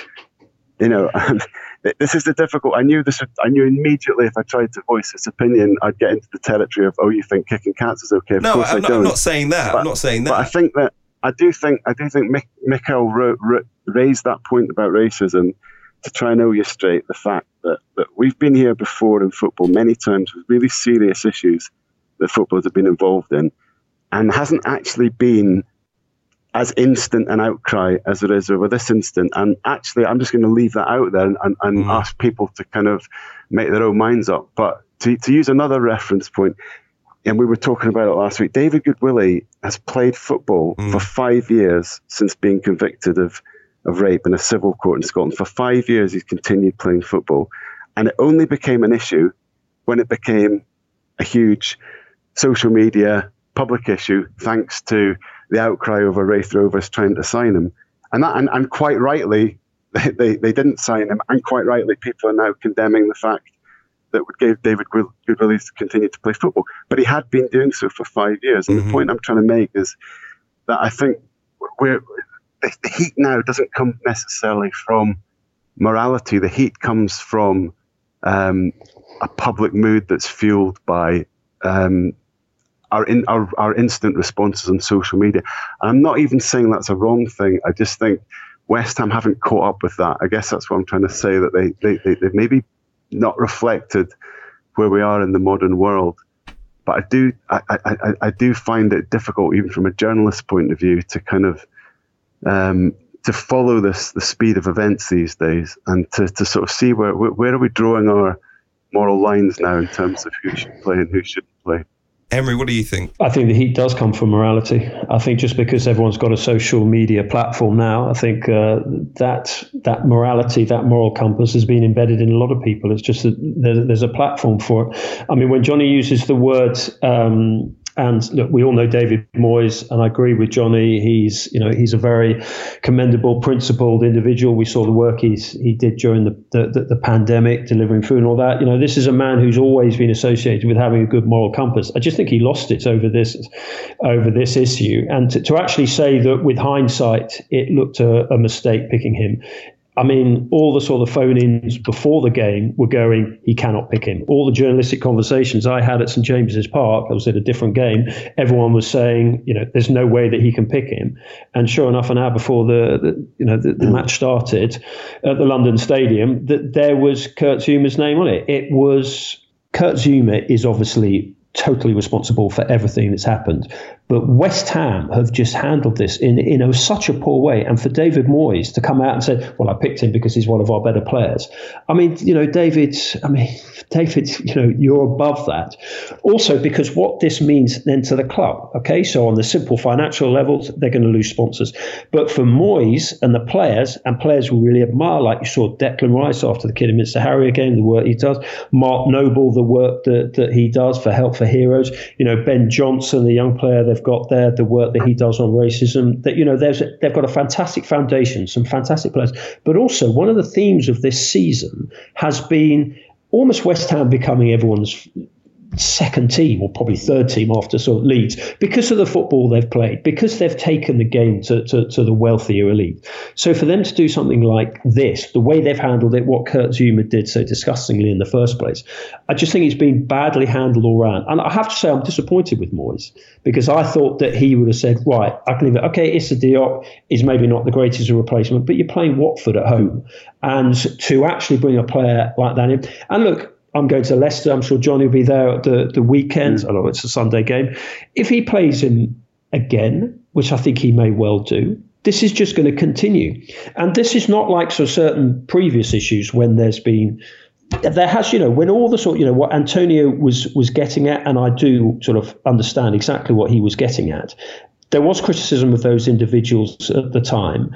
You know, this is the difficult. I knew this. I knew immediately if I tried to voice this opinion, I'd get into the territory of, oh, you think kicking cats is okay? Of no, I'm, not, I'm not saying that. But, I'm not saying that. But I think that I do think I do think Mick, Michail raised that point about racism to try and illustrate the fact that, that we've been here before in football many times with really serious issues that footballers have been involved in, and hasn't actually been as instant an outcry as there is over this instant. And actually, I'm just going to leave that out there and, and, and mm. ask people to kind of make their own minds up. But to, to use another reference point, and we were talking about it last week, David Goodwillie has played football mm. for five years since being convicted of, of rape in a civil court in Scotland. For five years, he's continued playing football. And it only became an issue when it became a huge social media public issue, thanks to the outcry over Raith Rovers trying to sign him. And, that, and, and quite rightly, they, they, they didn't sign him. And quite rightly, people are now condemning the fact that would give David Goodwillie to continue to play football. But he had been doing so for five years. And mm-hmm. the point I'm trying to make is that I think we're, the heat now doesn't come necessarily from morality. The heat comes from um, a public mood that's fueled by um, our, in, our, our instant responses on social media. And I'm not even saying that's a wrong thing. I just think West Ham haven't caught up with that. I guess that's what I'm trying to say, that they, they, they, they've maybe not reflected where we are in the modern world. But I do, I, I, I do find it difficult, even from a journalist's point of view, to kind of um, to follow this the speed of events these days, and to, to sort of see where where are we drawing our moral lines now in terms of who should play and who shouldn't play. Henry, what do you think? I think the heat does come from morality. I think just because everyone's got a social media platform now, I think uh, that that morality, that moral compass, has been embedded in a lot of people. It's just that there's, a platform for it. I mean, when Johnny uses the word um, and look, we all know David Moyes, and I agree with Johnny. He's, you know, he's a very commendable, principled individual. We saw the work he's he did during the, the, the pandemic, delivering food and all that. You know, this is a man who's always been associated with having a good moral compass. I just think he lost it over this over this issue, and to, to actually say that with hindsight it looked a, a mistake picking him I mean, all the sort of phone ins before the game were going, he cannot pick him. All the journalistic conversations I had at St James's Park, I was at a different game, everyone was saying, you know, there's no way that he can pick him. And sure enough, an hour before the, the you know, the, the, match started at the London Stadium, that there was Kurt Zouma's name on it. It was Kurt Zuma is obviously totally responsible for everything that's happened. But West Ham have just handled this in, in a, such a poor way. And for David Moyes to come out and say, well, I picked him because he's one of our better players. I mean, you know, David, I mean, David, you know, you're above that. Also, because what this means then to the club, okay? So on the simple financial levels, they're going to lose sponsors. But for Moyes and the players, and players will really admire, like you saw Declan Rice after the Kidderminster Harrier game, the work he does, Mark Noble, the work that, that he does for Help for Heroes, you know, Ben Johnson, the young player they've got there, the work that he does on racism, that, you know, there's, they've got a fantastic foundation, some fantastic players. But also, one of the themes of this season has been almost West Ham becoming everyone's second team or probably third team after sort of Leeds because of the football they've played, because they've taken the game to, to, to, the wealthier elite. So for them to do something like this, the way they've handled it, what Kurt Zouma did so disgustingly in the first place, I just think it's been badly handled all round. And I have to say I'm disappointed with Moyes because I thought that he would have said, right, I can leave it. Okay, Issa Diop is maybe not the greatest replacement, but you're playing Watford at home. And to actually bring a player like that in, and look, I'm going to Leicester. I'm sure Johnny will be there at the, the weekend. Mm. I know it's a Sunday game. If he plays him again, which I think he may well do, this is just going to continue. And this is not like so certain previous issues when there's been there has, you know, when all the sort, you know, what Antonio was was getting at, and I do sort of understand exactly what he was getting at. There was criticism of those individuals at the time,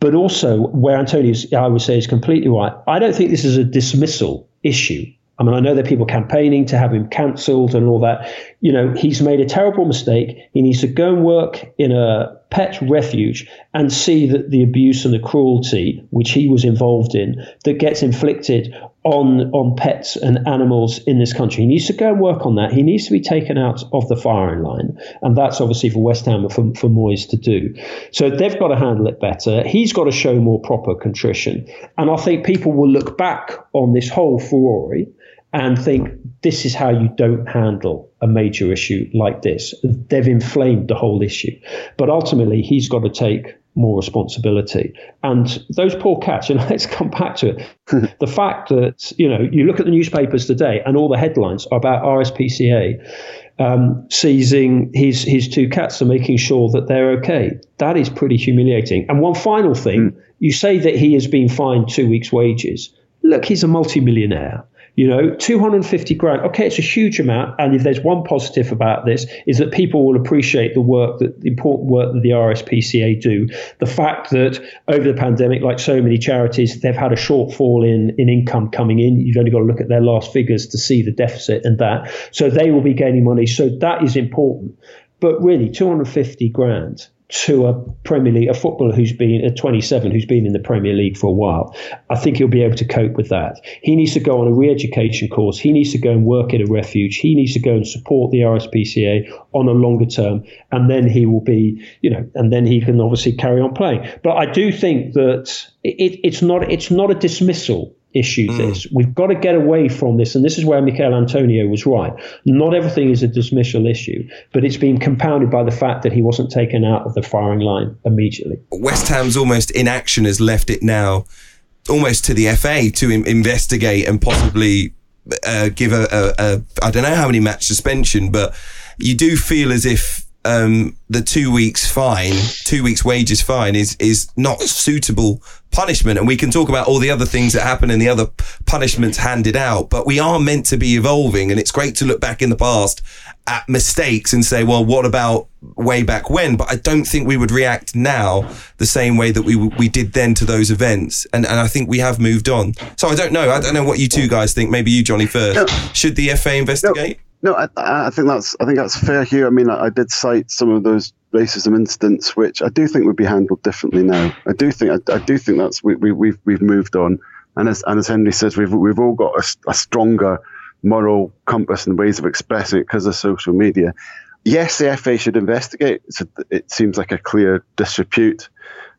but also where Antonio, I would say, is completely right. I don't think this is a dismissal issue. I mean, I know there are people campaigning to have him cancelled and all that. You know, he's made a terrible mistake. He needs to go and work in a pet refuge and see that the abuse and the cruelty which he was involved in that gets inflicted on on pets and animals in this country. He needs to go and work on that. He needs to be taken out of the firing line, and that's obviously for West Ham for, for Moyes to do. So they've got to handle it better. He's got to show more proper contrition, and I think people will look back on this whole furore and think this is how you don't handle a major issue like this. They've inflamed the whole issue. But ultimately, he's got to take more responsibility. And those poor cats, you know, let's come back to it. the fact that, you know, you look at the newspapers today and all the headlines are about RSPCA um, seizing his, his two cats and making sure that they're okay. That is pretty humiliating. And one final thing mm. you say that he has been fined two weeks' wages. Look, he's a multimillionaire. You know, 250 grand. Okay, it's a huge amount. And if there's one positive about this, is that people will appreciate the work that the important work that the RSPCA do. The fact that over the pandemic, like so many charities, they've had a shortfall in, in income coming in. You've only got to look at their last figures to see the deficit and that. So they will be gaining money. So that is important. But really, 250 grand to a Premier League, a footballer who's been at 27, who's been in the Premier League for a while, I think he'll be able to cope with that. He needs to go on a re-education course. He needs to go and work in a refuge. He needs to go and support the RSPCA on a longer term, and then he will be, you know, and then he can obviously carry on playing. But I do think that it, it's not it's not a dismissal issue mm. this. We've got to get away from this, and this is where Michail Antonio was right. Not everything is a dismissal issue, but it's been compounded by the fact that he wasn't taken out of the firing line immediately. West Ham's almost inaction has left it now almost to the FA to Im- investigate and possibly uh, give a, a, a I don't know how many match suspension, but you do feel as if um, the two weeks fine, two weeks wages fine is is not suitable punishment. And we can talk about all the other things that happen and the other punishments handed out, but we are meant to be evolving. And it's great to look back in the past at mistakes and say, well, what about way back when? But I don't think we would react now the same way that we we did then to those events. And and I think we have moved on. So I don't know. I don't know what you two guys think. Maybe you, Johnny, first. Should the FA investigate? No. No, I, I, think that's I think that's fair here. I mean, I, I, did cite some of those racism incidents, which I do think would be handled differently now. I do think I, I do think that's we, we, we've we've moved on, and as and as Henry says, we've we've all got a, a stronger moral compass and ways of expressing it because of social media. Yes, the FA should investigate. A, it seems like a clear disrepute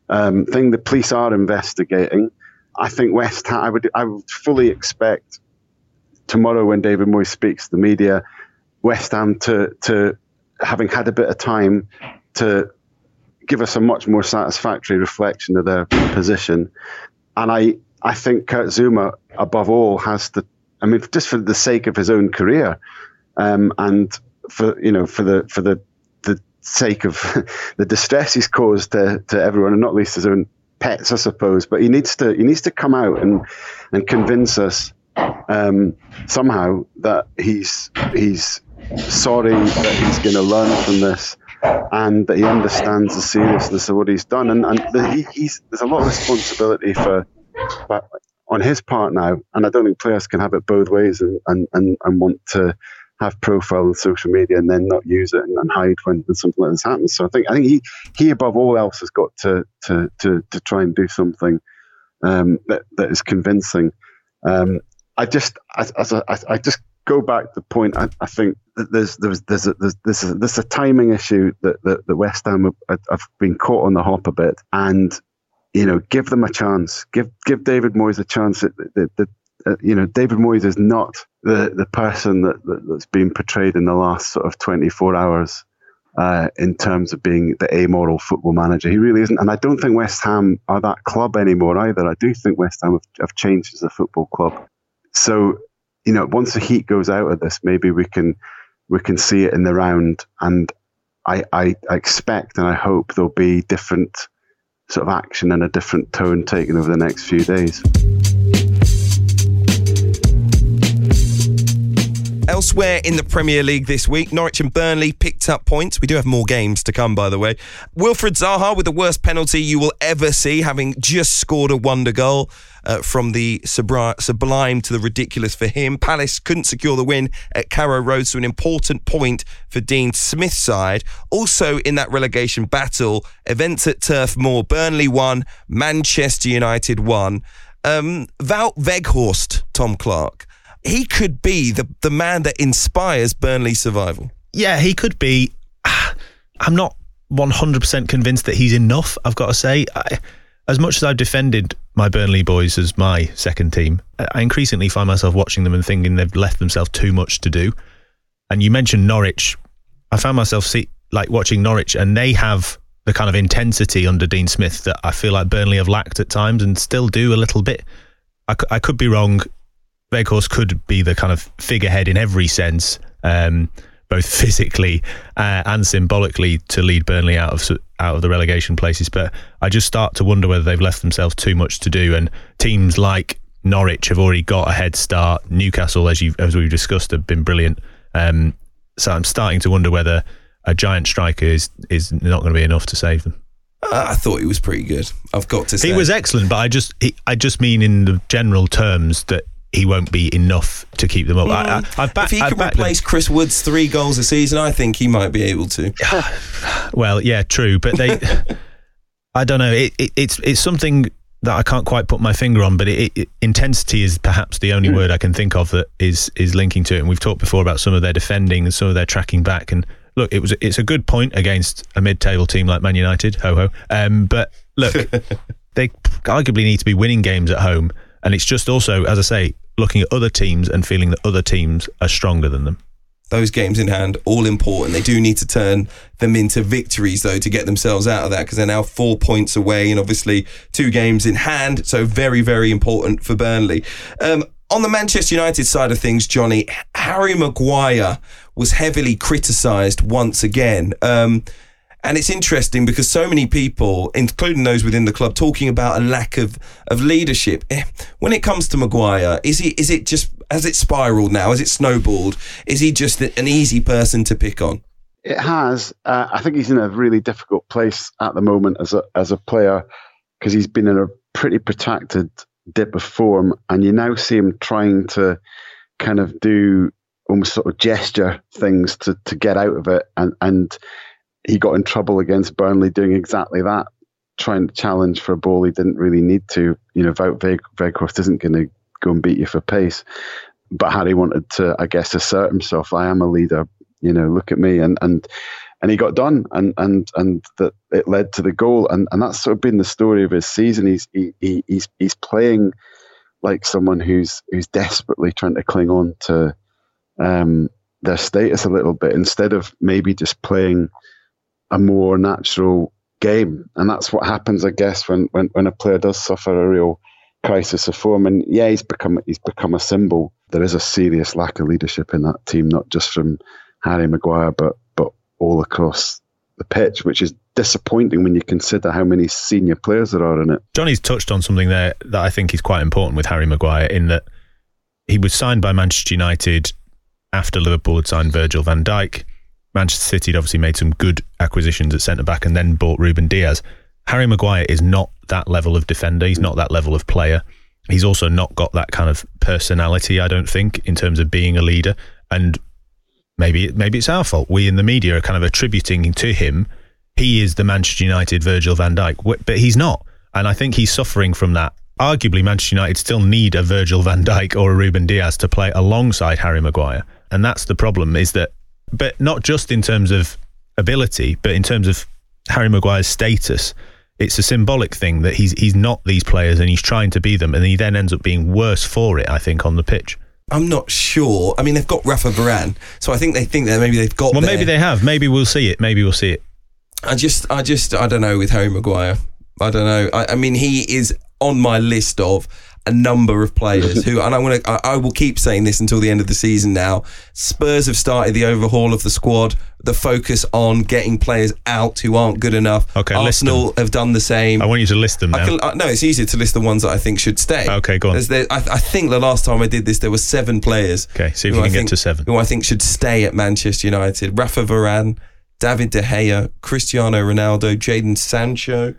um, thing. The police are investigating. I think West Ham. I would I would fully expect tomorrow when David Moyes speaks to the media, West Ham to to having had a bit of time to give us a much more satisfactory reflection of their position. And I I think Kurt Zouma above all has to I mean, just for the sake of his own career, um, and for you know, for the for the the sake of the distress he's caused to, to everyone, and not least his own pets, I suppose. But he needs to he needs to come out and and convince us um, somehow that he's he's sorry that he's going to learn from this and that he understands the seriousness of what he's done. And, and the, he, he's, there's a lot of responsibility for, on his part now. And I don't think players can have it both ways and, and, and, and want to have profile on social media and then not use it and, and hide when, when something like this happens. So I think I think he, he above all else has got to to to, to try and do something um, that that is convincing. Um, I just I, just go back to the point. I, I think that there's there's there's a, there's, there's, a, there's a timing issue that that, West Ham have, been caught on the hop a bit, and you know, give them a chance. Give give David Moyes a chance. That, that, that uh, you know, David Moyes is not the the person that, that that's been portrayed in the last sort of 24 hours. Uh, in terms of being the amoral football manager. He really isn't. And I don't think West Ham are that club anymore either. I do think West Ham have, have changed as a football club. So you know, once the heat goes out of this, maybe we can we can see it in the round. And I, I, I expect and I hope there'll be different sort of action and a different tone taken over the next few days. Elsewhere in the Premier League this week, Norwich and Burnley picked up points. We do have more games to come, by the way. Wilfried Zaha with the worst penalty you will ever see, having just scored a wonder goal uh, from the sublime to the ridiculous for him. Palace couldn't secure the win at Carrow Road, so an important point for Dean Smith's side. Also in that relegation battle, events at Turf Moor, Burnley won, Manchester United won. Um, Wout Tom Clarke he could be the, the man that inspires Burnley survival. Yeah, he could be. I'm not 100% convinced that he's enough, I've got to say. I, as much as I've defended my Burnley boys as my second team, I increasingly find myself watching them and thinking they've left themselves too much to do. And you mentioned Norwich. I found myself see, like watching Norwich, and they have the kind of intensity under Dean Smith that I feel like Burnley have lacked at times and still do a little bit. I, I could be wrong. Weghorst could be the kind of figurehead in every sense, um, both physically uh, and symbolically, to lead Burnley out of out of the relegation places. But I just start to wonder whether they've left themselves too much to do. And teams like Norwich have already got a head start. Newcastle, as you as we've discussed, have been brilliant. Um, so I'm starting to wonder whether a giant striker is is not going to be enough to save them. I thought he was pretty good. I've got to say he was excellent, but I just he, I just mean in the general terms that he won't be enough to keep them up. Mm. I, I, back, if he can replace them. Chris Wood's three goals a season, I think he might be able to. well, yeah, true, but they, I don't know. It, it, it's it's something that I can't quite put my finger on, but it, intensity is perhaps the only mm. word I can think of that is is linking to it. And we've talked before about some of their defending and some of their tracking back. And look, it was it's a good point against a mid-table team like Man United. Ho ho. Um, but look, they arguably need to be winning games at home and it's just also, as I say, looking at other teams and feeling that other teams are stronger than them. Those games in hand, all important. They do need to turn them into victories, though, to get themselves out of that because they're now four points away and obviously two games in hand. So, very, very important for Burnley. Um, on the Manchester United side of things, Johnny, Harry Maguire was heavily criticised once again. Um, and it's interesting because so many people, including those within the club, talking about a lack of, of leadership. Eh, when it comes to Maguire, is he is it just has it spiraled now? Has it snowballed? Is he just an easy person to pick on? It has. Uh, I think he's in a really difficult place at the moment as a as a player because he's been in a pretty protracted dip of form, and you now see him trying to kind of do almost sort of gesture things to to get out of it, and and he got in trouble against Burnley doing exactly that, trying to challenge for a ball he didn't really need to. You know, Wout Weghorst isn't going to go and beat you for pace. But Harry wanted to, I guess, assert himself. I am a leader. You know, look at me, and and and he got done, and and and that it led to the goal, and and that's sort of been the story of his season. He's he, he he's he's playing like someone who's who's desperately trying to cling on to um, their status a little bit instead of maybe just playing a more natural game. And that's what happens, I guess, when, when, when a player does suffer a real crisis of form. And yeah, he's become he's become a symbol there is a serious lack of leadership in that team, not just from Harry Maguire, but but all across the pitch, which is disappointing when you consider how many senior players there are in it. Johnny's touched on something there that I think is quite important with Harry Maguire in that he was signed by Manchester United after Liverpool had signed Virgil van Dijk. Manchester City had obviously made some good acquisitions at centre back and then bought Ruben Dias. Harry Maguire is not that level of defender. He's not that level of player. He's also not got that kind of personality, I don't think, in terms of being a leader. And maybe maybe it's our fault. We in the media are kind of attributing to him he is the Manchester United Virgil van Dijk, but he's not. And I think he's suffering from that. Arguably, Manchester United still need a Virgil van Dijk or a Ruben Dias to play alongside Harry Maguire. And that's the problem is that, but not just in terms of ability, but in terms of Harry Maguire's status. It's a symbolic thing that he's he's not these players and he's trying to be them, and he then ends up being worse for it. I think on the pitch. I'm not sure. I mean, they've got Rafa Varane, so I think they think that maybe they've got. Well, there. maybe they have. Maybe we'll see it. Maybe we'll see it. I just, I just, I don't know with Harry Maguire. I don't know. I, I mean, he is on my list of a number of players who, and I want to, I, I will keep saying this until the end of the season. Now, Spurs have started the overhaul of the squad, the focus on getting players out who aren't good enough. Okay, Arsenal have done the same. I want you to list them I can, uh, no, it's easier to list the ones that I think should stay. Okay, go on. There- I, I think the last time I did this, there were seven players. Okay, see if you I can get think- to seven. Who I think should stay at Manchester United: Rafa Varane, David De Gea, Cristiano Ronaldo, Jadon Sancho,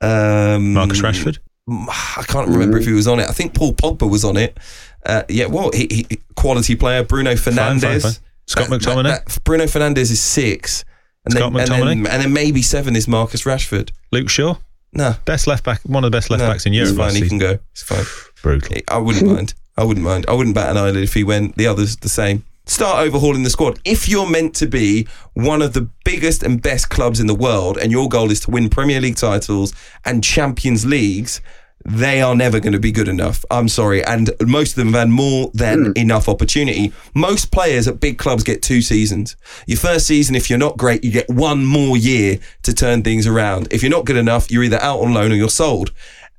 um, Marcus Rashford. I can't remember if he was on it. I think Paul Pogba was on it. Uh, yeah, well, he, he, quality player. Bruno fine, fine. Scott That- McTominay? that- that- Bruno Fernandes is six. And Scott then, and, then, and then maybe seven is Marcus Rashford. Luke Shaw, No, best left back, one of the best left no, backs in it's Europe fine. He season. can go. It's fine. Brutal. I wouldn't mind. I wouldn't mind. I wouldn't bat an eyelid if he went. The others the same. Start overhauling the squad. If you're meant to be one of the biggest and best clubs in the world, and your goal is to win Premier League titles and Champions Leagues, they are never going to be good enough. I'm sorry. And most of them have had more than mm. enough opportunity. Most players at big clubs get two seasons. Your first season, if you're not great, you get one more year to turn things around. If you're not good enough, you're either out on loan or you're sold.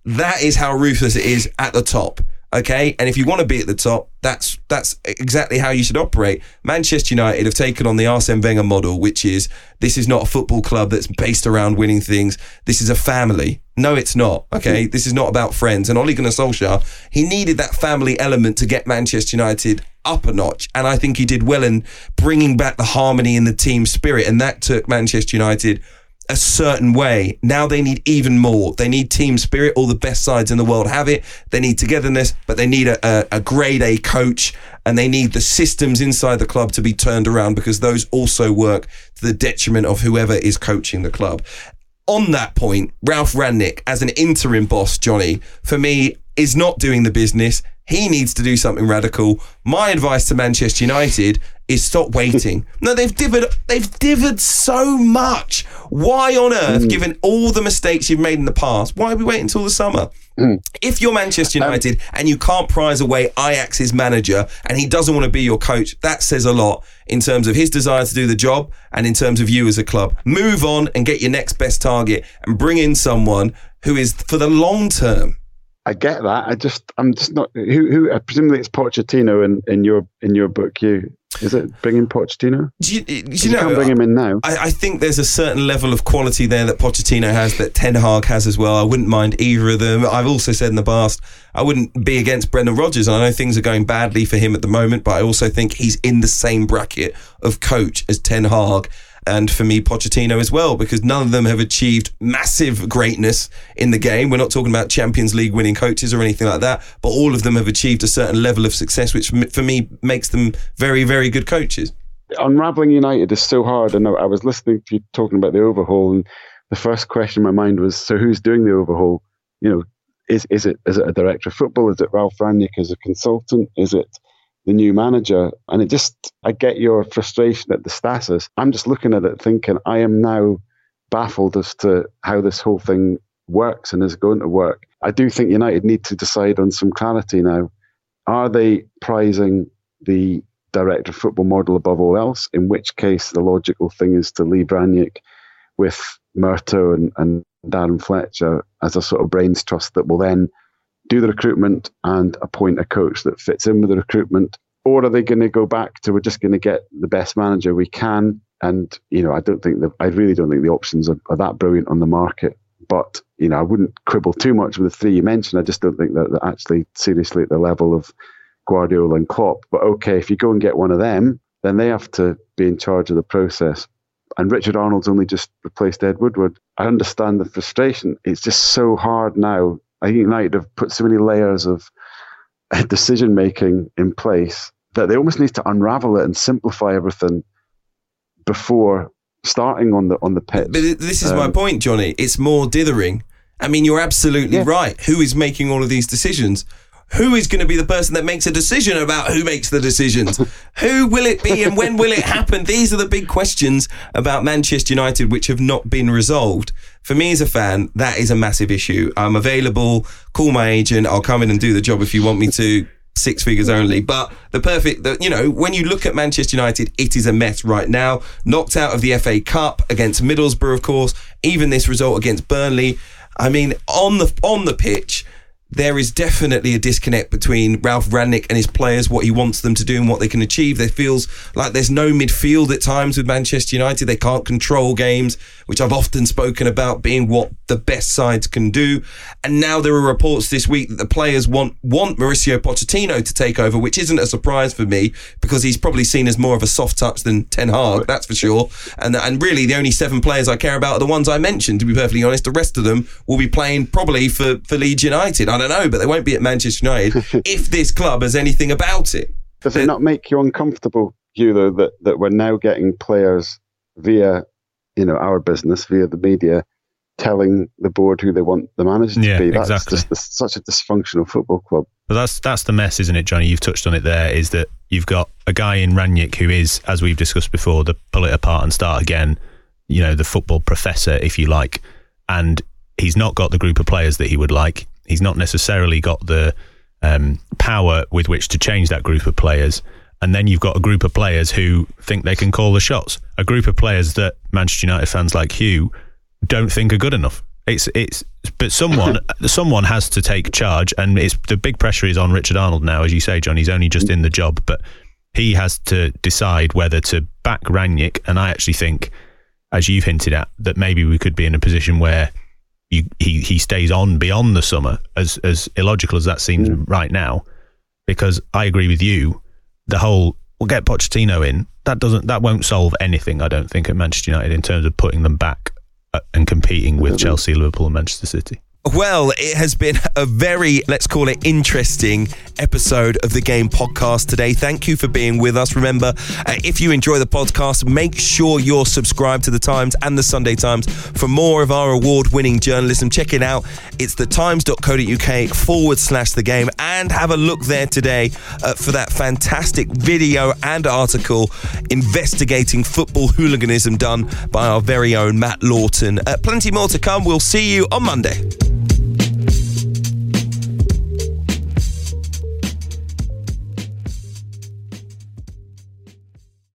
That is how ruthless it is at the top. Okay, and if you want to be at the top, that's that's exactly how you should operate. Manchester United have taken on the Arsene Wenger model, which is this is not a football club that's based around winning things. This is a family. No, it's not. Okay, mm-hmm. this is not about friends. And Ole Gunnar Solskjaer, he needed that family element to get Manchester United up a notch, and I think he did well in bringing back the harmony in the team spirit, and that took Manchester United a certain way. Now they need even more. They need team spirit. All the best sides in the world have it. They need togetherness, but they need a, a, a grade A coach and they need the systems inside the club to be turned around because those also work to the detriment of whoever is coaching the club. On that point, Ralf Rangnick, as an interim boss, Johnny, for me, is not doing the business. He needs to do something radical. My advice to Manchester United is stop waiting. No, they've divered, they've divered so much. Why on earth, mm. given all the mistakes you've made in the past, why are we waiting until the summer? Mm. If you're Manchester um, United and you can't prize away Ajax's manager and he doesn't want to be your coach, that says a lot in terms of his desire to do the job and in terms of you as a club. Move on and get your next best target and bring in someone who is for the long term. I get that. I just, I'm just not. Who, who? uh, Presumably, it's Pochettino in, in your in your book. You is it bringing Pochettino? Do you, do you You know, can't bring him in now. I, I think there's a certain level of quality there that Pochettino has that Ten Hag has as well. I wouldn't mind either of them. I've also said in the past I wouldn't be against Brendan Rodgers. I know things are going badly for him at the moment, but I also think he's in the same bracket of coach as Ten Hag. And for me, Pochettino as well, because none of them have achieved massive greatness in the game. We're not talking about Champions League winning coaches or anything like that, but all of them have achieved a certain level of success, which for me makes them very, very good coaches. Unraveling United is so hard. And I was listening to you talking about the overhaul, and the first question in my mind was, so who's doing the overhaul? You know, is is it is it a director of football? Is it Ralf Rangnick as a consultant? Is it the new manager? And it just, I get your frustration at the status. I'm just looking at it thinking, I am now baffled as to how this whole thing works and is going to work. I do think United need to decide on some clarity now. Are they prizing the director football model above all else? In which case, the logical thing is to leave Rangnick with Murtough and, and Darren Fletcher as a sort of brains trust that will then do the recruitment and appoint a coach that fits in with the recruitment? Or are they going to go back to we're just going to get the best manager we can? And, you know, I don't think that, I really don't think the options are, are that brilliant on the market. But, you know, I wouldn't quibble too much with the three you mentioned. I just don't think that they're actually seriously at the level of Guardiola and Klopp. But okay, if you go and get one of them, then they have to be in charge of the process. And Richard Arnold's only just replaced Ed Woodward. I understand the frustration. It's just so hard now. I think United have put so many layers of decision making in place that they almost need to unravel it and simplify everything before starting on the on the pitch. But this is um, my point, Johnny. It's more dithering. I mean, you're absolutely yeah. right. Who is making all of these decisions? who is going to be the person that makes a decision about who makes the decisions? who will it be and when will it happen? These are the big questions about Manchester United which have not been resolved. For me as a fan, that is a massive issue. I'm available. Call my agent. I'll come in and do the job if you want me to. Six figures only. But the perfect, the, you know, when you look at Manchester United, it is a mess right now. Knocked out of the FA Cup against Middlesbrough, of course. Even this result against Burnley. I mean, on the on the pitch, there is definitely a disconnect between Ralf Rangnick and his players, what he wants them to do and what they can achieve. There feels like there's no midfield at times with Manchester United. They can't control games, which I've often spoken about being what the best sides can do. And now there are reports this week that the players want want Mauricio Pochettino to take over, which isn't a surprise for me because he's probably seen as more of a soft touch than Ten Hag, that's for sure. And and really the only seven players I care about are the ones I mentioned. To be perfectly honest, the rest of them will be playing probably for for Leeds United. I don't know, but they won't be at Manchester United if this club has anything about it. Does it not make you uncomfortable, Hugh, though, that, that we're now getting players via, you know, our business, via the media, telling the board who they want the manager to yeah, be? That's exactly. just such a dysfunctional football club. But that's that's the mess, isn't it, Johnny? You've touched on it there. Is that you've got a guy in Rangnick who is, as we've discussed before, the pull it apart and start again. You know, the football professor, if you like, and he's not got the group of players that he would like. He's not necessarily got the um, power with which to change that group of players. And then you've got a group of players who think they can call the shots. A group of players that Manchester United fans like Hugh don't think are good enough. It's it's but someone someone has to take charge, and it's the big pressure is on Richard Arnold now, as you say, John. He's only just in the job, but he has to decide whether to back Rangnick. And I actually think, as you've hinted at, that maybe we could be in a position where you, he he stays on beyond the summer, as as illogical as that seems mm. right now. Because I agree with you, the whole we'll get Pochettino in that doesn't that won't solve anything. I don't think at Manchester United in terms of putting them back uh, and competing with Chelsea, Liverpool, and Manchester City. Well, it has been a very, let's call it interesting episode of the Game podcast today. Thank you for being with us. Remember, uh, if you enjoy the podcast, make sure you're subscribed to the Times and the Sunday Times for more of our award winning journalism. Check it out. It's thetimes.co.uk forward slash the game and have a look there today uh, for that fantastic video and article investigating football hooliganism done by our very own Matt Lawton. Uh, plenty more to come. We'll see you on Monday.